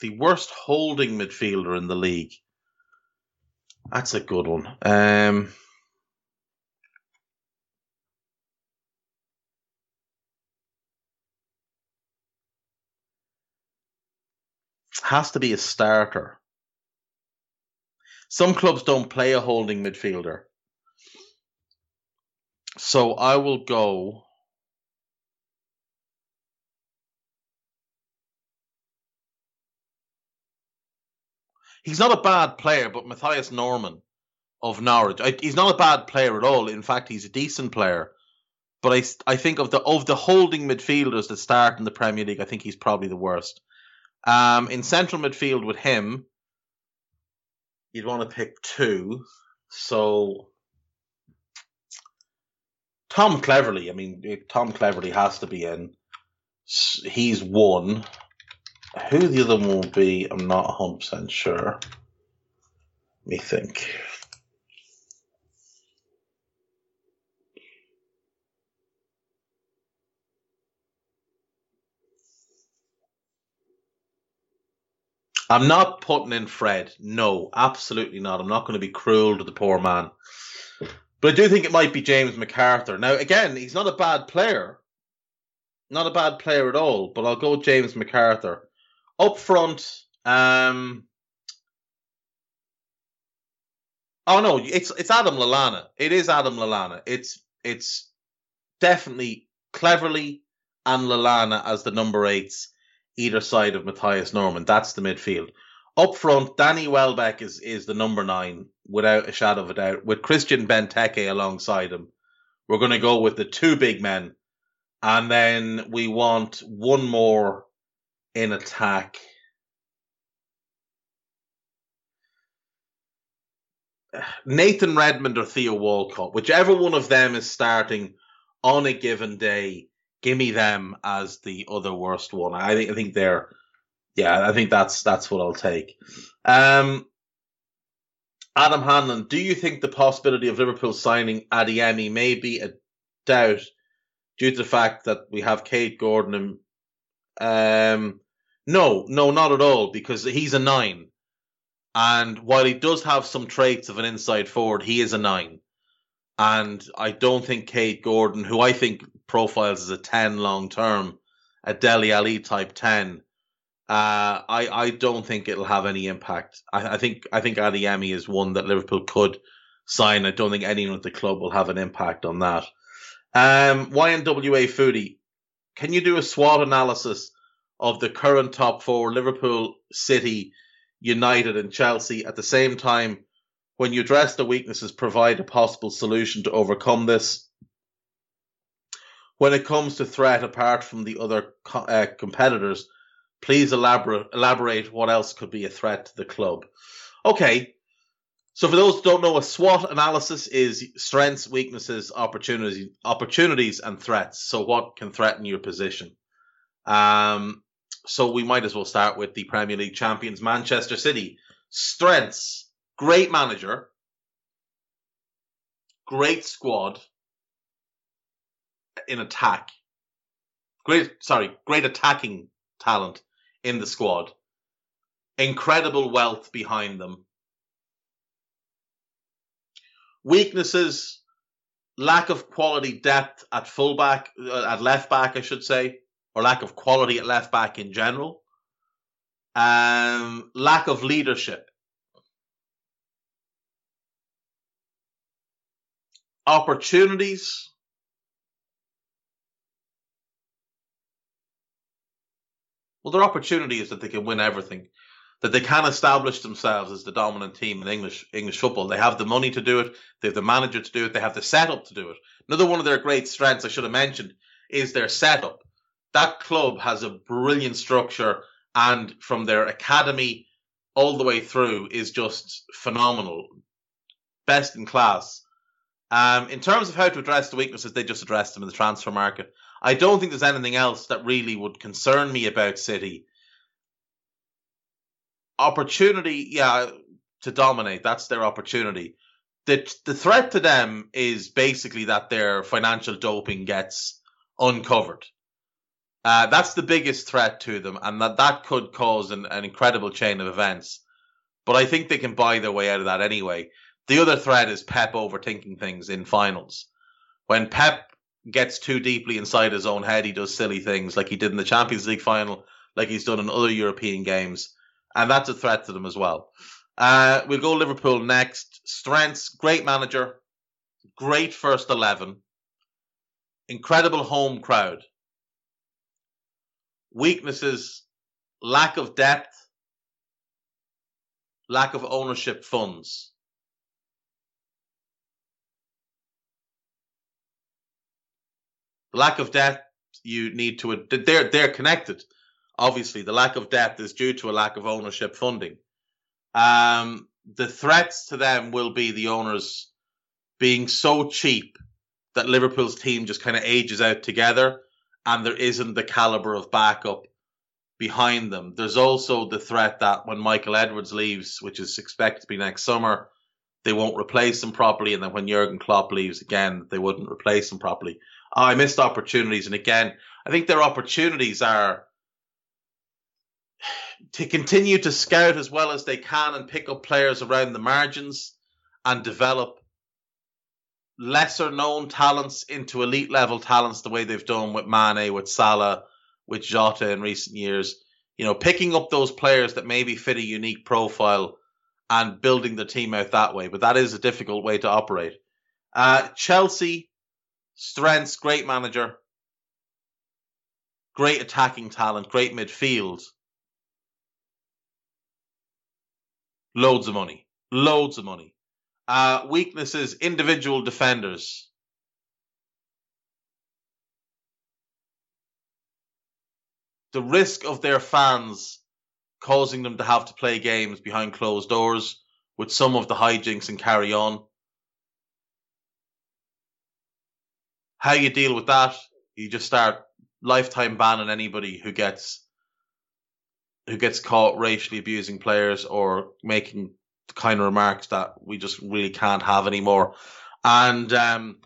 the worst holding midfielder in the league. That's a good one. Um, has to be a starter. Some clubs don't play a holding midfielder. So I will go. He's not a bad player, but Mathias Normann of Norwich. I, he's not a bad player at all. In fact, he's a decent player. But I, I think of the of the holding midfielders that start in the Premier League, I think he's probably the worst. Um, in central midfield with him, you'd want to pick two. So Tom Cleverley, I mean, Tom Cleverley has to be in. He's one. Who the other one will be, I'm not 100% sure. Let me think. I'm not putting in Fred. No, absolutely not. I'm not going to be cruel to the poor man. But I do think it might be James McArthur. Now, again, he's not a bad player. Not a bad player at all, but I'll go James McArthur. Up front, um, Oh no, it's it's Adam Lallana. It is Adam Lallana. It's it's definitely Cleverley and Lallana as the number eights either side of Mathias Normann. That's the midfield. Up front, Danny Welbeck is, is the number nine, without a shadow of a doubt, with Christian Benteke alongside him. We're going to go with the two big men. And then we want one more in attack. Nathan Redmond or Theo Walcott, whichever one of them is starting on a given day give me them as the other worst one. I think I think they're yeah, I think that's that's what I'll take. Um, Adam Hanlon, do you think the possibility of Liverpool signing Adeyemi may be a doubt due to the fact that we have Kaide Gordon and um, no, no, not at all, because he's a nine. And while he does have some traits of an inside forward, he is a nine. And I don't think Kaide Gordon, who I think profiles as a 10 long term, a Dele Alli type 10, uh, I, I don't think it'll have any impact. I, I think I think Adeyemi is one that Liverpool could sign. I don't think anyone at the club will have an impact on that. Um, YNWA Foodie, can you do a SWOT analysis of the current top four, Liverpool, City, United, and Chelsea, at the same time, when you address the weaknesses, provide a possible solution to overcome this? When it comes to threat, apart from the other uh, competitors, please elaborate, elaborate what else could be a threat to the club. Okay, so for those who don't know, a SWOT analysis is strengths, weaknesses, opportunities, opportunities, and threats. So what can threaten your position? Um, so we might as well start with the Premier League champions, Manchester City. Strengths: great manager, great squad in attack. Great, sorry, great attacking talent in the squad. Incredible wealth behind them Weaknesses: lack of quality depth at fullback, uh, at left back, I should say, or lack of quality at left back in general. Um, lack of leadership. Opportunities. Well, their opportunity is that they can win everything that they can establish themselves as the dominant team in English English football. They have the money to do it. They have the manager to do it. They have the setup to do it. Another one of their great strengths, I should have mentioned, is their setup. That club has a brilliant structure, and from their academy all the way through is just phenomenal, best in class. Um, in terms of how to address the weaknesses, they just addressed them in the transfer market. I don't think there's anything else that really would concern me about City opportunity, yeah, to dominate. That's their opportunity. The the threat to them is basically that their financial doping gets uncovered. Uh, that's the biggest threat to them, and that that could cause an, an incredible chain of events. But I think they can buy their way out of that anyway. The other threat is Pep overthinking things in finals. When Pep gets too deeply inside his own head, he does silly things like he did in the Champions League final, like he's done in other European games and that's a threat to them as well. Uh, we'll go Liverpool next. Strengths: great manager, great first eleven, incredible home crowd. Weaknesses: lack of depth, lack of ownership funds. Lack of depth, you need to. They're they're connected obviously the lack of depth is due to a lack of ownership funding. Um, the threats to them will be the owners being so cheap that Liverpool's team just kind of ages out together and there isn't the caliber of backup behind them. There's also the threat that when Michael Edwards leaves, which is expected to be next summer, they won't replace him properly, and then when Jurgen Klopp leaves again, they wouldn't replace him properly. Oh, I missed opportunities, and again, I think their opportunities are to continue to scout as well as they can and pick up players around the margins and develop lesser known talents into elite level talents the way they've done with Mane, with Salah, with Jota in recent years. You know, picking up those players that maybe fit a unique profile and building the team out that way. But that is a difficult way to operate. Uh, Chelsea, strengths, great manager, great attacking talent, great midfield. Loads of money. Loads of money. Uh, weaknesses, individual defenders. The risk of their fans causing them to have to play games behind closed doors with some of the hijinks and carry on. How you deal with that? You just start lifetime banning anybody who gets who gets caught racially abusing players or making the kind of remarks that we just really can't have anymore. And um,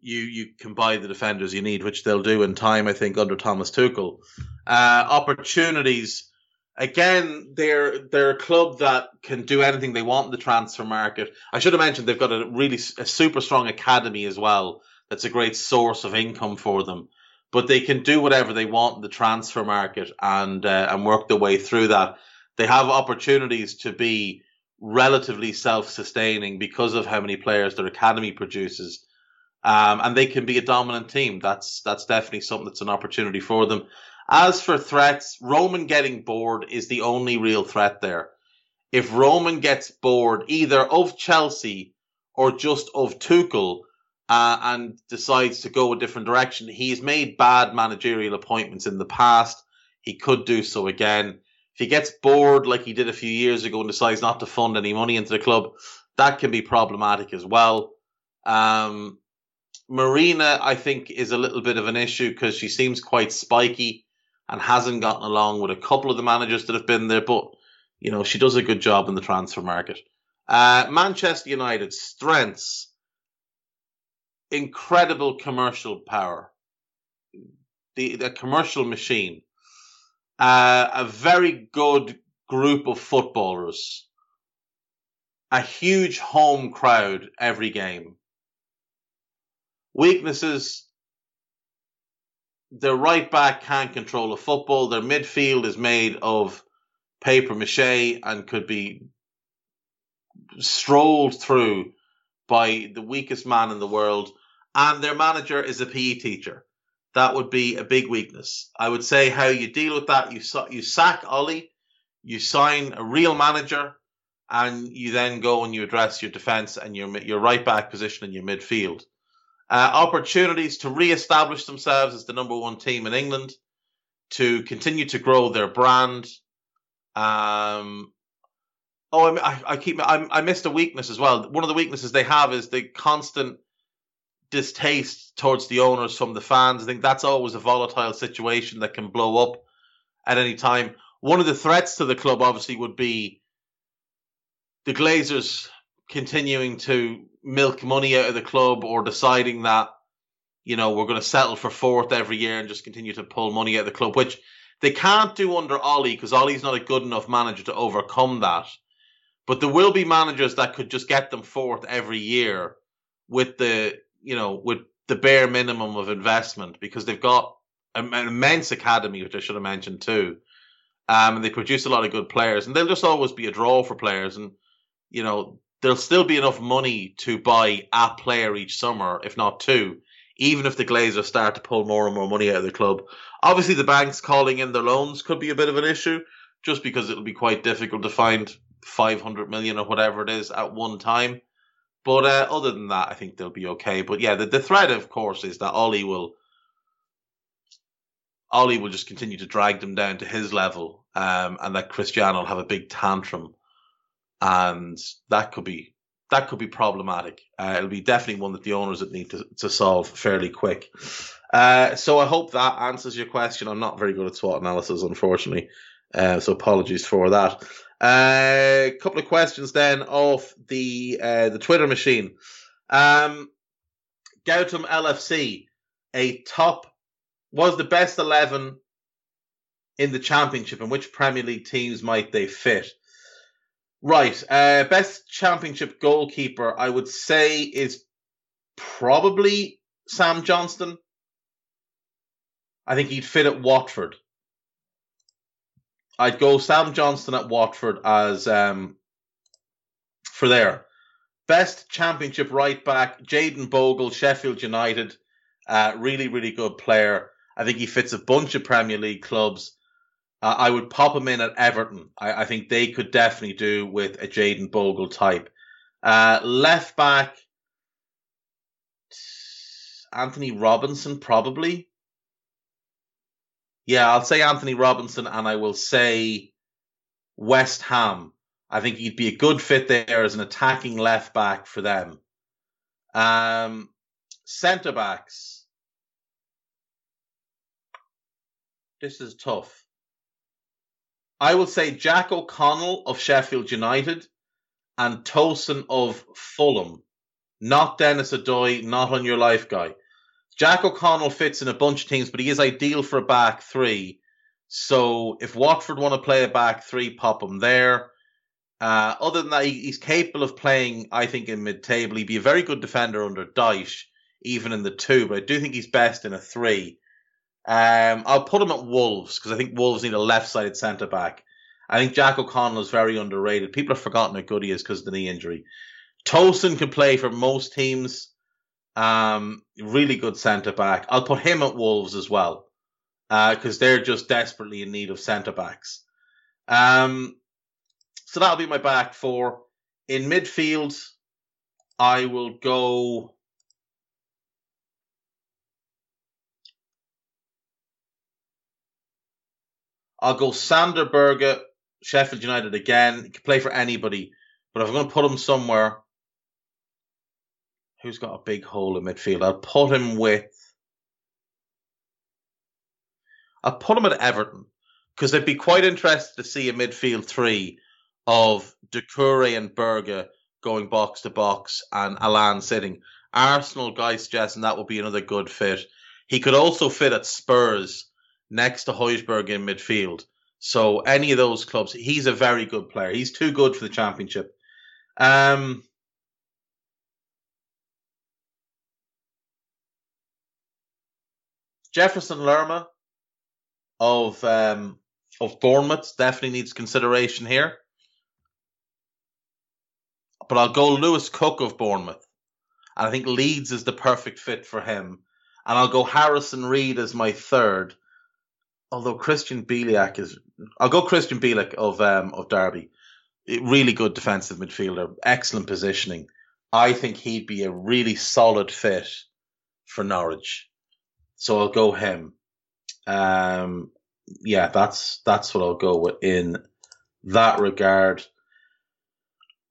you you can buy the defenders you need, which they'll do in time, I think, under Thomas Tuchel. Uh, opportunities. Again, they're they're a club that can do anything they want in the transfer market. I should have mentioned they've got a really a super strong academy as well. That's a great source of income for them but they can do whatever they want in the transfer market and uh, and work their way through that. They have opportunities to be relatively self-sustaining because of how many players their academy produces. Um, and they can be a dominant team. That's that's definitely something that's an opportunity for them. As for threats, Roman getting bored is the only real threat there. If Roman gets bored either of Chelsea or just of Tuchel uh, and decides to go a different direction, he's made bad managerial appointments in the past. He could do so again. If he gets bored like he did a few years ago and decides not to fund any money into the club, that can be problematic as well. Um, Marina, I think, is a little bit of an issue because she seems quite spiky and hasn't gotten along with a couple of the managers that have been there. But you know, she does a good job in the transfer market. Uh, Manchester United strengths, incredible commercial power, the the commercial machine, uh, a very good group of footballers, a huge home crowd every game. Weaknesses their right back can't control a football. Their midfield is made of paper mache and could be strolled through by the weakest man in the world. And their manager is a PE teacher. That would be a big weakness. I would say how you deal with that. You you sack Ollie, you sign a real manager, and you then go and you address your defense and your your right back position in your midfield uh, opportunities to re-establish themselves as the number one team in England, to continue to grow their brand. Um, oh, I, I keep I, I missed a weakness as well. One of the weaknesses they have is the constant distaste towards the owners from the fans. I think that's always a volatile situation that can blow up at any time. One of the threats to the club, obviously, would be the Glazers continuing to milk money out of the club or deciding that you know we're going to settle for fourth every year and just continue to pull money out of the club, which they can't do under Ollie because Ollie's not a good enough manager to overcome that. But there will be managers that could just get them fourth every year with the you know with the bare minimum of investment because they've got an immense academy, which I should have mentioned too. Um, and they produce a lot of good players, and they'll just always be a draw for players. And you know, there'll still be enough money to buy a player each summer, if not two, even if the Glazers start to pull more and more money out of the club. Obviously, the banks calling in their loans could be a bit of an issue, just because it'll be quite difficult to find 500 million or whatever it is at one time. But uh, other than that, I think they'll be okay. But yeah, the, the threat, of course, is that Ollie will Ollie will just continue to drag them down to his level, um, and that Cristiano will have a big tantrum and that could be that could be problematic. Uh, it'll be definitely one that the owners would need to, to solve fairly quick. Uh, so I hope that answers your question. I'm not very good at SWOT analysis, unfortunately, uh, so apologies for that. A uh, couple of questions then off the uh, the Twitter machine. Um, Gautam LFC, a top was the best eleven in the championship, and which Premier League teams might they fit? Right. Uh, best championship goalkeeper, I would say, is probably Sam Johnston. I think he'd fit at Watford. I'd go Sam Johnston at Watford as um, for there. Best championship right back, Jayden Bogle, Sheffield United. Uh, really, really good player. I think he fits a bunch of Premier League clubs. Uh, I would pop him in at Everton. I, I think they could definitely do with a Jayden Bogle type. Uh, left back, Antonee Robinson, probably. Yeah, I'll say Antonee Robinson, and I will say West Ham. I think he'd be a good fit there as an attacking left back for them. Um, centre backs. This is tough. I will say Jack O'Connell of Sheffield United and Tosin of Fulham. Not Dennis Odoi, not on your life guy. Jack O'Connell fits in a bunch of teams, but he is ideal for a back three. So if Watford want to play a back three, pop him there. Uh, other than that, he, he's capable of playing, I think, in mid table. He'd be a very good defender under Dyche, even in the two, but I do think he's best in a three. Um, I'll put him at Wolves because I think Wolves need a left-sided centre back. I think Jack O'Connell is very underrated. People have forgotten how good he is because of the knee injury. Tosin can play for most teams. Um, really good centre back. I'll put him at Wolves as well Uh, because uh, they're just desperately in need of centre backs. Um, so that'll be my back four. In midfield, I will go. I'll go Sander Berge, Sheffield United again. He can play for anybody, but if I'm going to put him somewhere, who's got a big hole in midfield? I'll put him with. I'll put him at Everton because they'd be quite interested to see a midfield three of Doucouré and Berge going box to box and Allan sitting. Arsenal guy suggesting that would be another good fit. He could also fit at Spurs next to Højbjerg in midfield. So any of those clubs, he's a very good player. He's too good for the championship. Um, Jefferson Lerma of um, of Bournemouth definitely needs consideration here. But I'll go Lewis Cook of Bournemouth. And I think Leeds is the perfect fit for him. And I'll go Harrison Reed as my third. Although Krystian Bielik is, I'll go Krystian Bielik of um, of Derby. Really good defensive midfielder, excellent positioning. I think he'd be a really solid fit for Norwich. So I'll go him. Um, yeah, that's that's what I'll go with in that regard.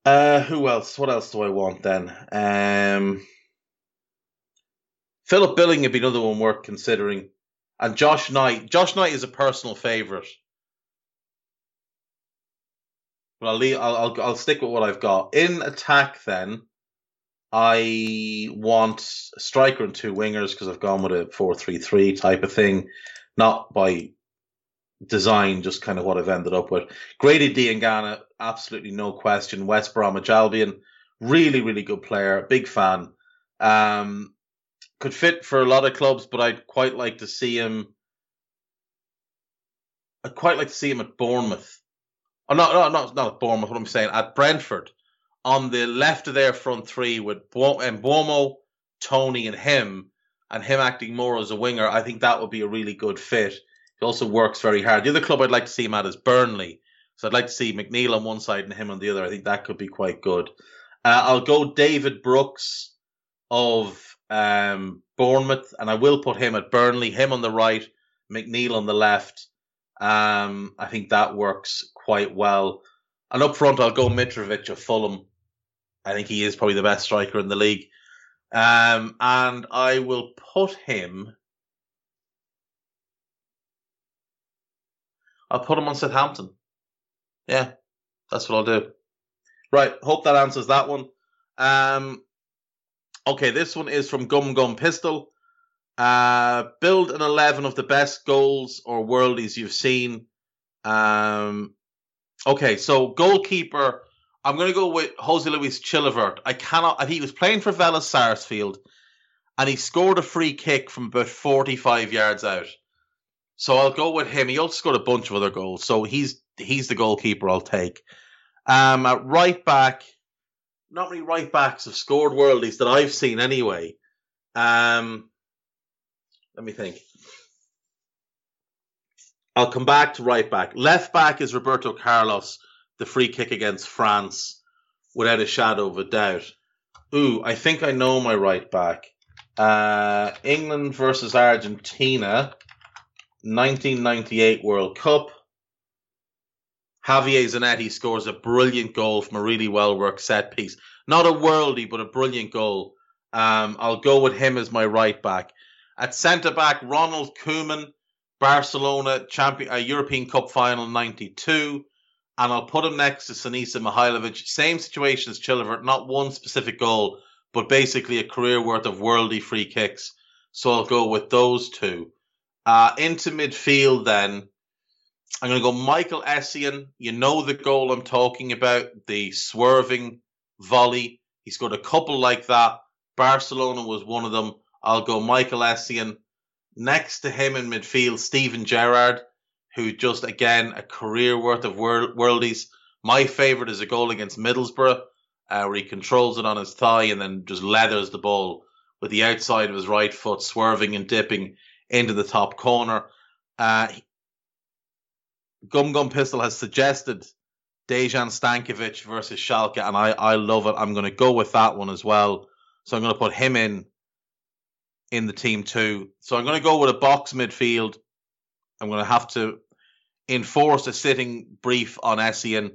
Uh, who else? What else do I want then? Um, Philip Billing would be another one worth considering, and Josh Knight. Josh Knight is a personal favourite. But I'll, leave, I'll, I'll I'll stick with what I've got in attack. Then I want a striker and two wingers because I've gone with a four-three-three type of thing, not by design, just kind of what I've ended up with. Grady Diangana, absolutely no question. West Bromwich Albion, really, really good player, big fan. Um, could fit for a lot of clubs, but I'd quite like to see him. I'd quite like to see him at Bournemouth. Oh, not, not, not, not at Bournemouth, what I'm saying, at Brentford on the left of their front three with Mbeumo, Toney, and him, and him acting more as a winger, I think that would be a really good fit. He also works very hard. The other club I'd like to see him at is Burnley. So I'd like to see McNeil on one side and him on the other. I think that could be quite good. Uh, I'll go David Brooks of um, Bournemouth, and I will put him at Burnley. Him on the right, McNeil on the left. Um, I think that works quite well. And up front, I'll go Mitrovic of Fulham. I think he is probably the best striker in the league. Um, and I will put him. I'll put him on Southampton. Yeah, that's what I'll do. Right, hope that answers that one. Um, okay, this one is from Gum Gum Pistol. Uh, build an 11 of the best goals or worldies you've seen. Um, okay, so goalkeeper I'm going to go with Jose Luis Chilavert. I cannot. I he was playing for Vélez Sarsfield, and he scored a free kick from about 45 yards out. So I'll go with him. He also scored a bunch of other goals, so he's he's the goalkeeper I'll take. Um, at right back, not many right backs have scored worldies that I've seen anyway. Um, let me think. I'll come back to right back. Left back is Roberto Carlos the free kick against France without a shadow of a doubt. Ooh, I think I know my right back. Uh, England versus Argentina, 1998 World Cup. Javier Zanetti scores a brilliant goal from a really well worked set piece. Not a worldy, but a brilliant goal. Um, I'll go with him as my right back. At centre back, Ronald Koeman, Barcelona champion, uh, European Cup final 92 and I'll put him next to Sinisa Mihajlovic. Same situation as Chilavert, not one specific goal, but basically a career worth of worldy free kicks. So I'll go with those two. Uh, into midfield, then I'm going to go Michael Essien. You know the goal I'm talking about, the swerving volley. He scored a couple like that. Barcelona was one of them. I'll go Michael Essien. Next to him in midfield, Steven Gerrard who just again a career worth of world, worldies. My favorite is a goal against Middlesbrough, uh, where he controls it on his thigh and then just leathers the ball with the outside of his right foot swerving and dipping into the top corner. Uh, Gum Gum Pistol has suggested Dejan Stankovic versus Schalke, and I, I love it. I'm going to go with that one as well. So I'm going to put him in in the team too. So I'm going to go with a box midfield. I'm going to have to enforce a sitting brief on Essien.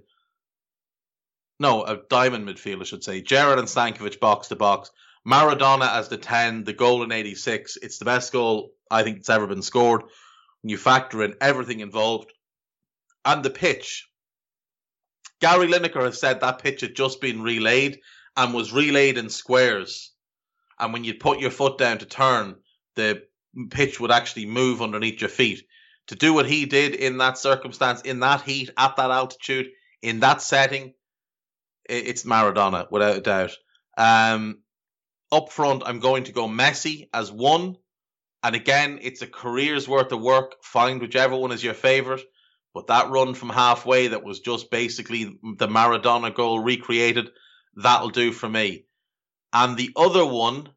No, a diamond midfielder, I should say. Gerrard and Stankovic box to box. Maradona as the 10, the goal in 86. It's the best goal I think it's ever been scored. When you factor in everything involved and the pitch. Gary Lineker has said that pitch had just been relayed and was relayed in squares. And when you put your foot down to turn, the pitch would actually move underneath your feet. To do what he did in that circumstance, in that heat, at that altitude, in that setting, it's Maradona without a doubt. Um, up front, I'm going to go Messi as one. And again, it's a career's worth of work. Find whichever one is your favourite. But that run from halfway that was just basically the Maradona goal recreated, that'll do for me. And the other one,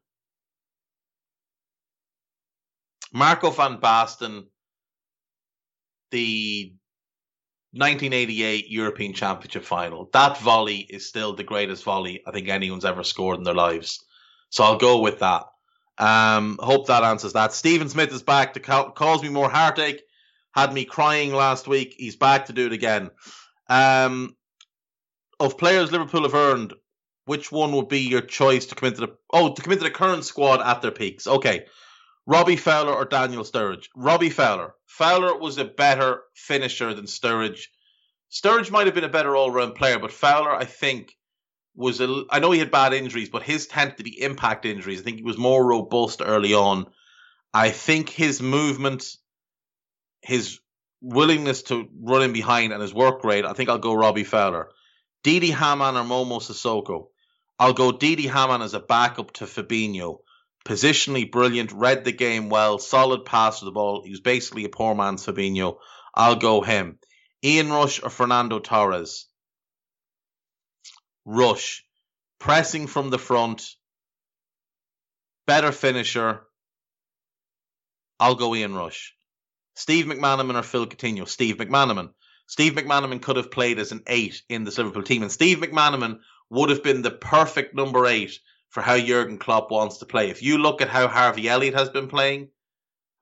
Marco van Basten, the 1988 European Championship final. That volley is still the greatest volley I think anyone's ever scored in their lives. So I'll go with that. Um, hope that answers that. Stephen Smith is back to ca- cause me more heartache. Had me crying last week. He's back to do it again. Um, of players Liverpool have earned, which one would be your choice to come into the oh to come into the current squad at their peaks? Okay, Robbie Fowler or Daniel Sturridge? Robbie Fowler. Fowler was a better finisher than Sturridge. Sturridge might have been a better all-round player, but Fowler, I think, was a. I know he had bad injuries, but his tended to be impact injuries. I think he was more robust early on. I think his movement, his willingness to run in behind, and his work rate. I think I'll go Robbie Fowler. Didi Hamann or Momo Sissoko. I'll go Didi Hamann as a backup to Fabinho. Positionally brilliant, read the game well, solid pass to the ball. He was basically a poor man's Fabinho. I'll go him. Ian Rush or Fernando Torres. Rush, pressing from the front, better finisher. I'll go Ian Rush. Steve McManaman or Phil Coutinho. Steve McManaman. Steve McManaman could have played as an eight in this Liverpool team, and Steve McManaman would have been the perfect number eight for how Jurgen Klopp wants to play. If you look at how Harvey Elliott has been playing,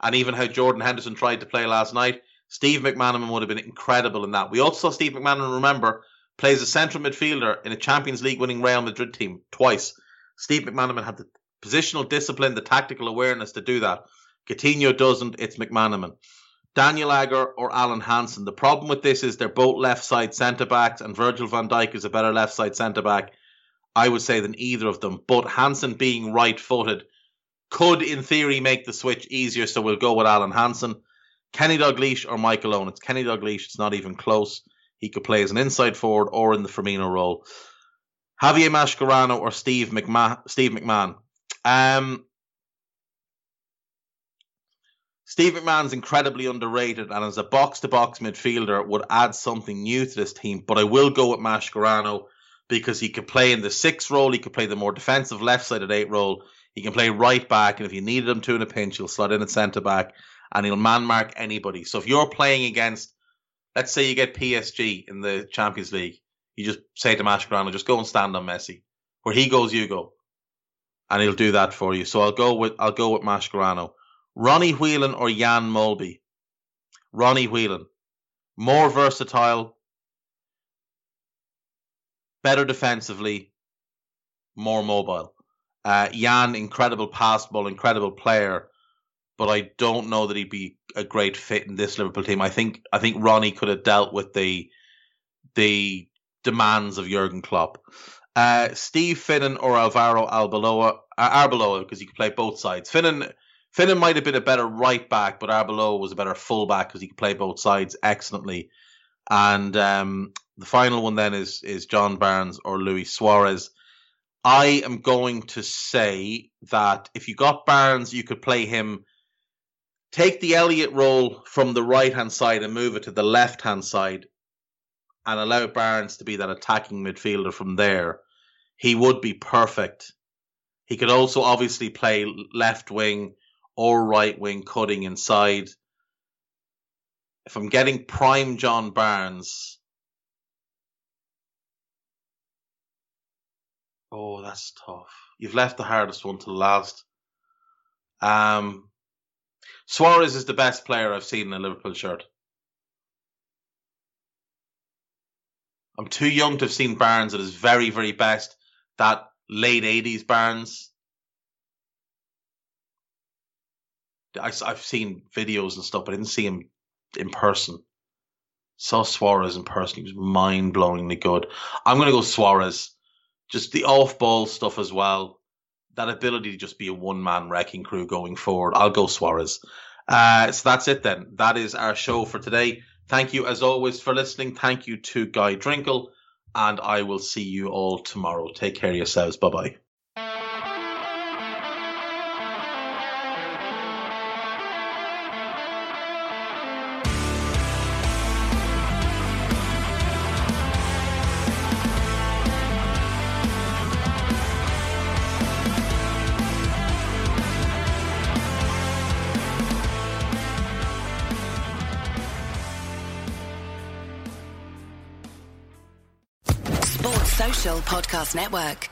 and even how Jordan Henderson tried to play last night, Steve McManaman would have been incredible in that. We also saw Steve McManaman, remember, plays a central midfielder in a Champions League winning Real Madrid team twice. Steve McManaman had the positional discipline, the tactical awareness to do that. Coutinho doesn't, it's McManaman. Daniel Agger or Alan Hansen. The problem with this is they're both left side centre backs, and Virgil van Dijk is a better left side centre back, I would say, than either of them. But Hansen being right footed could, in theory, make the switch easier, so we'll go with Alan Hansen. Kenny Dalglish or Michael Owen. It's Kenny Dalglish, it's not even close. He could play as an inside forward or in the Firmino role. Javier Mascherano or Steve McMahon. Steve McMahon. Um, Steve McMahon's incredibly underrated, and as a box-to-box midfielder, would add something new to this team. But I will go with Mascherano because he could play in the six role, he could play the more defensive left-sided eight role, he can play right back, and if you needed him to in a pinch, he'll slot in at centre back, and he'll man mark anybody. So if you're playing against let's say you get PSG in the Champions League, you just say to Mascherano, just go and stand on Messi. Where he goes, you go, and he'll do that for you. So I'll go with I'll go with Mascherano. Ronnie Whelan or Jan Molby. Ronnie Whelan, more versatile, better defensively, more mobile. Uh, Jan, incredible pass ball, incredible player, but I don't know that he'd be a great fit in this Liverpool team. I think I think Ronnie could have dealt with the the demands of Jurgen Klopp. Uh, Steve Finnan or Alvaro Arbeloa, uh, Arbeloa because he could play both sides. Finnan Finnan might have been a better right back, but Arbeloa was a better full back because he could play both sides excellently. And um, the final one then is is John Barnes or Luis Suarez. I am going to say that if you got Barnes, you could play him take the Elliott role from the right hand side and move it to the left hand side and allow Barnes to be that attacking midfielder from there, he would be perfect. He could also obviously play left wing or right wing, cutting inside. If I'm getting prime John Barnes, oh, that's tough. You've left the hardest one to the last. Um, Suarez is the best player I've seen in a Liverpool shirt. I'm too young to have seen Barnes at his very, very best. That late 80s Barnes. I, have seen videos and stuff, but I didn't see him in person. Saw Suarez in person. He was mind blowingly good. I'm going to go Suarez. Just the off ball stuff as well. That ability to just be a one man wrecking crew going forward. I'll go Suarez. Uh, so that's it then. That is our show for today. Thank you as always for listening. Thank you to Guy Drinkle, and I will see you all tomorrow. Take care of yourselves. Bye bye. Network.